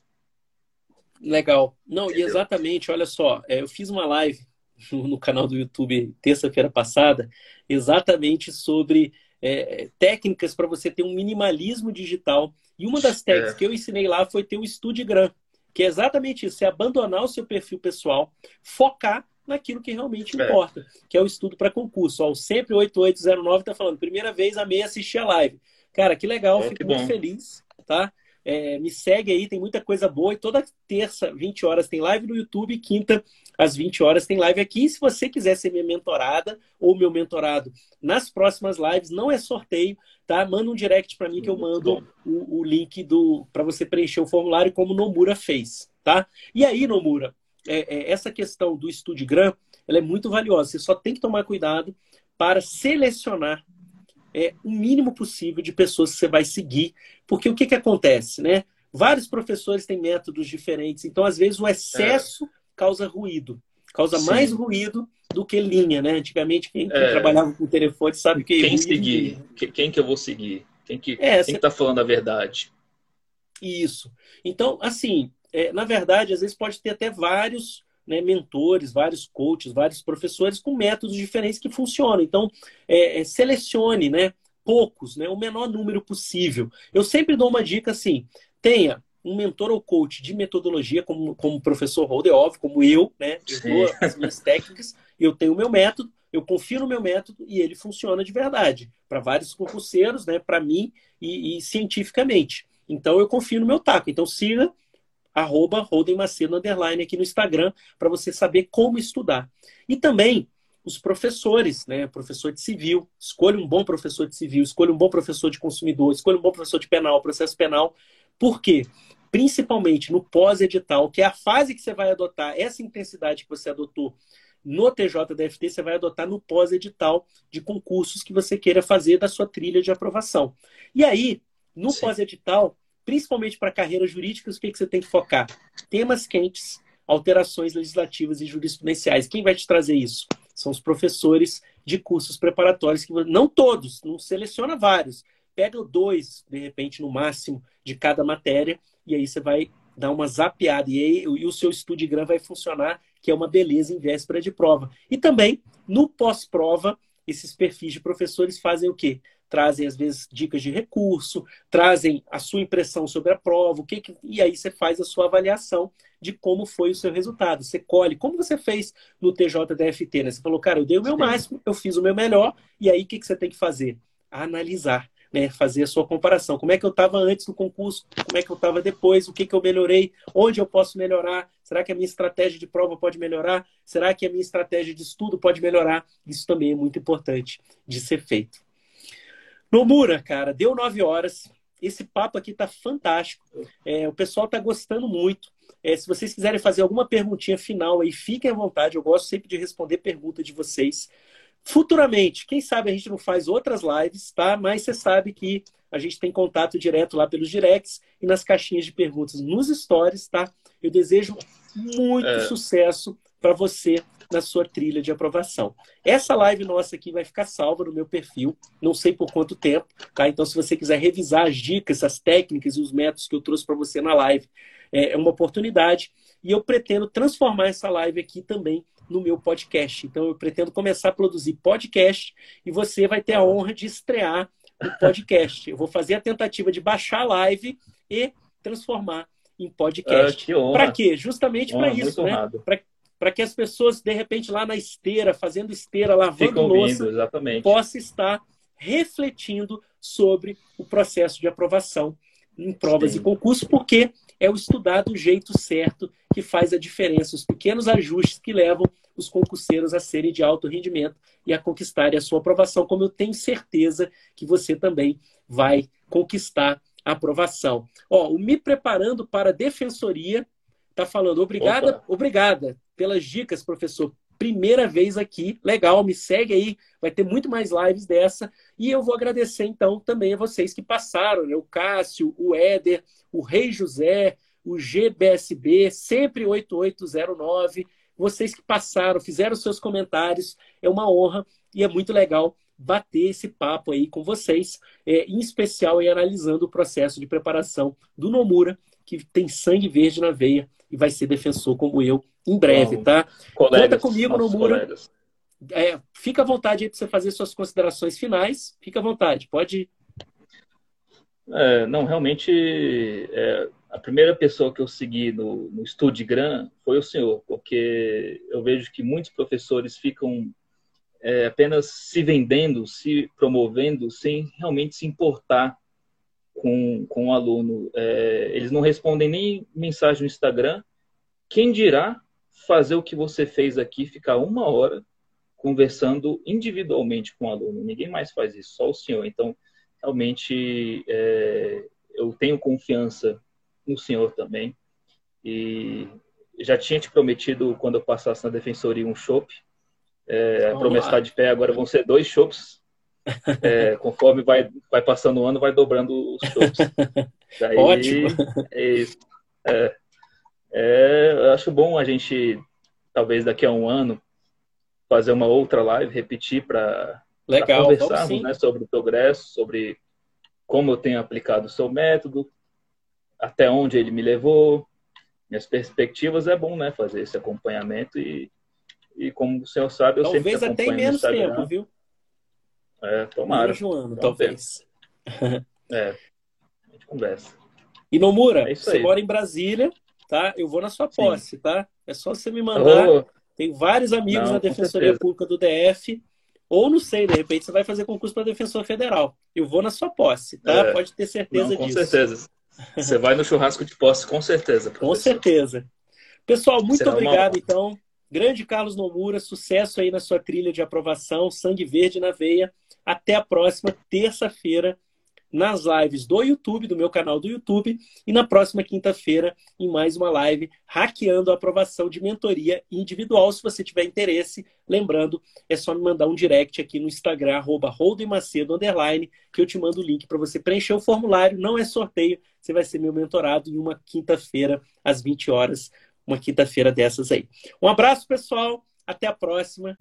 Speaker 1: Legal. Não, Entendeu? e exatamente, olha só, é, eu fiz uma live [laughs] no canal do YouTube terça-feira passada, exatamente sobre é, técnicas para você ter um minimalismo digital. E uma das técnicas é. que eu ensinei lá foi ter o Studigram, que é exatamente isso: é abandonar o seu perfil pessoal, focar naquilo que realmente é. importa, que é o estudo para concurso. Ó, o sempre 8809 está falando, primeira vez amei assistir a live. Cara, que legal, é, fico que muito feliz, tá? É, me segue aí, tem muita coisa boa. E toda terça, 20 horas, tem live no YouTube. Quinta, às 20 horas, tem live aqui. E se você quiser ser minha mentorada ou meu mentorado nas próximas lives, não é sorteio, tá? Manda um direct para mim que eu mando o, o, link do para você preencher o formulário, como Nomura fez, tá? E aí, Nomura, é, é, essa questão do Studigram, ela é muito valiosa. Você só tem que tomar cuidado para selecionar é, o mínimo possível de pessoas que você vai seguir, porque o que, que acontece, né? Vários professores têm métodos diferentes, então às vezes o excesso é. causa ruído, causa Sim. mais ruído do que linha, né? Antigamente quem, quem é. trabalhava com telefone sabe que
Speaker 3: quem seguir, quem que eu vou seguir? Quem que é, quem está falando a verdade?
Speaker 1: Isso. Então, assim, é, na verdade, às vezes pode ter até vários né, mentores, vários coaches, vários professores com métodos diferentes que funcionam. Então, é, é, selecione, né, poucos, né, o menor número possível. Eu sempre dou uma dica assim: tenha um mentor ou coach de metodologia, como, como o professor Holdeoff, como eu, né? Eu dou as minhas técnicas, eu tenho o meu método, eu confio no meu método e ele funciona de verdade para vários concurseiros, né? Para mim e, e, cientificamente. Então eu confio no meu taco. Então siga arroba Holden Macedo underline aqui no Instagram para você saber como estudar. E também os professores, né? Professor de civil, escolha um bom professor de civil, escolha um bom professor de consumidor, escolha um bom professor de penal, processo penal. Por quê? Principalmente no pós-edital, que é a fase que você vai adotar, essa intensidade que você adotou no TJDFT, você vai adotar no pós-edital de concursos que você queira fazer da sua trilha de aprovação. E aí, no pós-edital, principalmente para carreiras jurídicas, o que, que você tem que focar? Temas quentes, alterações legislativas e jurisprudenciais. Quem vai te trazer isso? São os professores de cursos preparatórios, que não todos, não seleciona vários. Pega dois, de repente, no máximo, de cada matéria, e aí você vai dar uma zapeada. E, aí, e o seu Studigram vai funcionar, que é uma beleza em véspera de prova. E também, no pós-prova, esses perfis de professores fazem o quê? Trazem às vezes dicas de recurso, trazem a sua impressão sobre a prova, o que, que e aí você faz a sua avaliação de como foi o seu resultado. Você colhe, como você fez no TJDFT, né? Você falou, cara, eu dei o meu máximo, eu fiz o meu melhor, e aí o que, que você tem que fazer? Analisar. Né, fazer a sua comparação. Como é que eu estava antes do concurso? Como é que eu estava depois? O que, que eu melhorei? Onde eu posso melhorar? Será que a minha estratégia de prova pode melhorar? Será que a minha estratégia de estudo pode melhorar? Isso também é muito importante de ser feito. Nomura, cara, deu nove horas. Esse papo aqui tá fantástico. É, o pessoal tá gostando muito. É, se vocês quiserem fazer alguma perguntinha final aí, fiquem à vontade. Eu gosto sempre de responder pergunta de vocês. Futuramente, quem sabe a gente não faz outras lives, tá? Mas você sabe que a gente tem contato direto lá pelos directs e nas caixinhas de perguntas nos stories, tá? Eu desejo muito é. sucesso para você na sua trilha de aprovação. Essa live nossa aqui vai ficar salva no meu perfil, não sei por quanto tempo, tá? Então, se você quiser revisar as dicas, as técnicas e os métodos que eu trouxe para você na live, é, é uma oportunidade. E eu pretendo transformar essa live aqui também no meu podcast. Então, eu pretendo começar a produzir podcast e você vai ter a honra de estrear o podcast. Eu vou fazer a tentativa de baixar a live e transformar em podcast.
Speaker 3: Ah,
Speaker 1: para quê? Justamente para isso, né? para que as pessoas, de repente, lá na esteira, fazendo esteira, lavando louça, possa estar refletindo sobre o processo de aprovação em provas Sim. e concursos, porque é o estudar do jeito certo que faz a diferença, os pequenos ajustes que levam os concurseiros a serem de alto rendimento e a conquistarem a sua aprovação, como eu tenho certeza que você também vai conquistar a aprovação. Ó, o Me Preparando para a Defensoria está falando, obrigada, Opa. obrigada pelas dicas, professor. Primeira vez aqui, legal, me segue aí, vai ter muito mais lives dessa. E eu vou agradecer então também a vocês que passaram, né? o Cássio, o Éder, o Rei José, o GBSB, sempre 8809. Vocês que passaram, fizeram seus comentários, é uma honra e é muito legal bater esse papo aí com vocês, é, em especial aí, analisando o processo de preparação do Nomura, que tem sangue verde na veia e vai ser defensor como eu em breve, tá? Colegas, Conta comigo no muro. É, fica à vontade aí para você fazer suas considerações finais. Fica à vontade, pode.
Speaker 3: É, não, realmente, é, a primeira pessoa que eu segui no, no Gran foi o senhor, porque eu vejo que muitos professores ficam é, apenas se vendendo, se promovendo, sem realmente se importar com, com o aluno. É, eles não respondem nem mensagem no Instagram. Quem dirá fazer o que você fez aqui, ficar uma hora conversando individualmente com o aluno. Ninguém mais faz isso, só o senhor. Então, realmente, é, eu tenho confiança no senhor também. E já tinha te prometido, quando eu passasse na defensoria, um chopp. É, a promessa está de pé, agora vão ser dois chopps. É, conforme vai, vai passando o ano, vai dobrando os chopps. [laughs]
Speaker 1: Ótimo!
Speaker 3: É isso. É, é, eu acho bom a gente, talvez daqui a um ano, fazer uma outra live, repetir para conversarmos né, sobre o progresso, sobre como eu tenho aplicado o seu método, até onde ele me levou, minhas perspectivas. É bom, né, fazer esse acompanhamento e, e como o senhor sabe, eu
Speaker 1: talvez
Speaker 3: sempre
Speaker 1: acompanho até em menos tempo, viu?
Speaker 3: É, tomara.
Speaker 1: Menos um ano, talvez.
Speaker 3: É, a gente conversa. [laughs]
Speaker 1: E Nomura, é você mora em Brasília, tá? Eu vou na sua posse, Sim. tá? É só você me mandar. Oh. Tem vários amigos Não, na Defensoria Pública do DF. Ou não sei, de repente você vai fazer concurso para defensor federal. Eu vou na sua posse, tá? É. Pode ter certeza
Speaker 3: Não, com
Speaker 1: disso.
Speaker 3: Com certeza. Você vai no churrasco de posse, com certeza.
Speaker 1: Professor. Com certeza. Pessoal, muito Será obrigado, uma... então. Grande Carlos Nomura, sucesso aí na sua trilha de aprovação, sangue verde na veia. Até a próxima terça-feira nas lives do YouTube, do meu canal do YouTube, e na próxima quinta-feira em mais uma live hackeando a aprovação de mentoria individual. Se você tiver interesse, lembrando, é só me mandar um direct aqui no Instagram, arroba Macedo, que eu te mando o link para você preencher o formulário. Não é sorteio, você vai ser meu mentorado em uma quinta-feira, às 20 horas, uma quinta-feira dessas aí. Um abraço, pessoal. Até a próxima.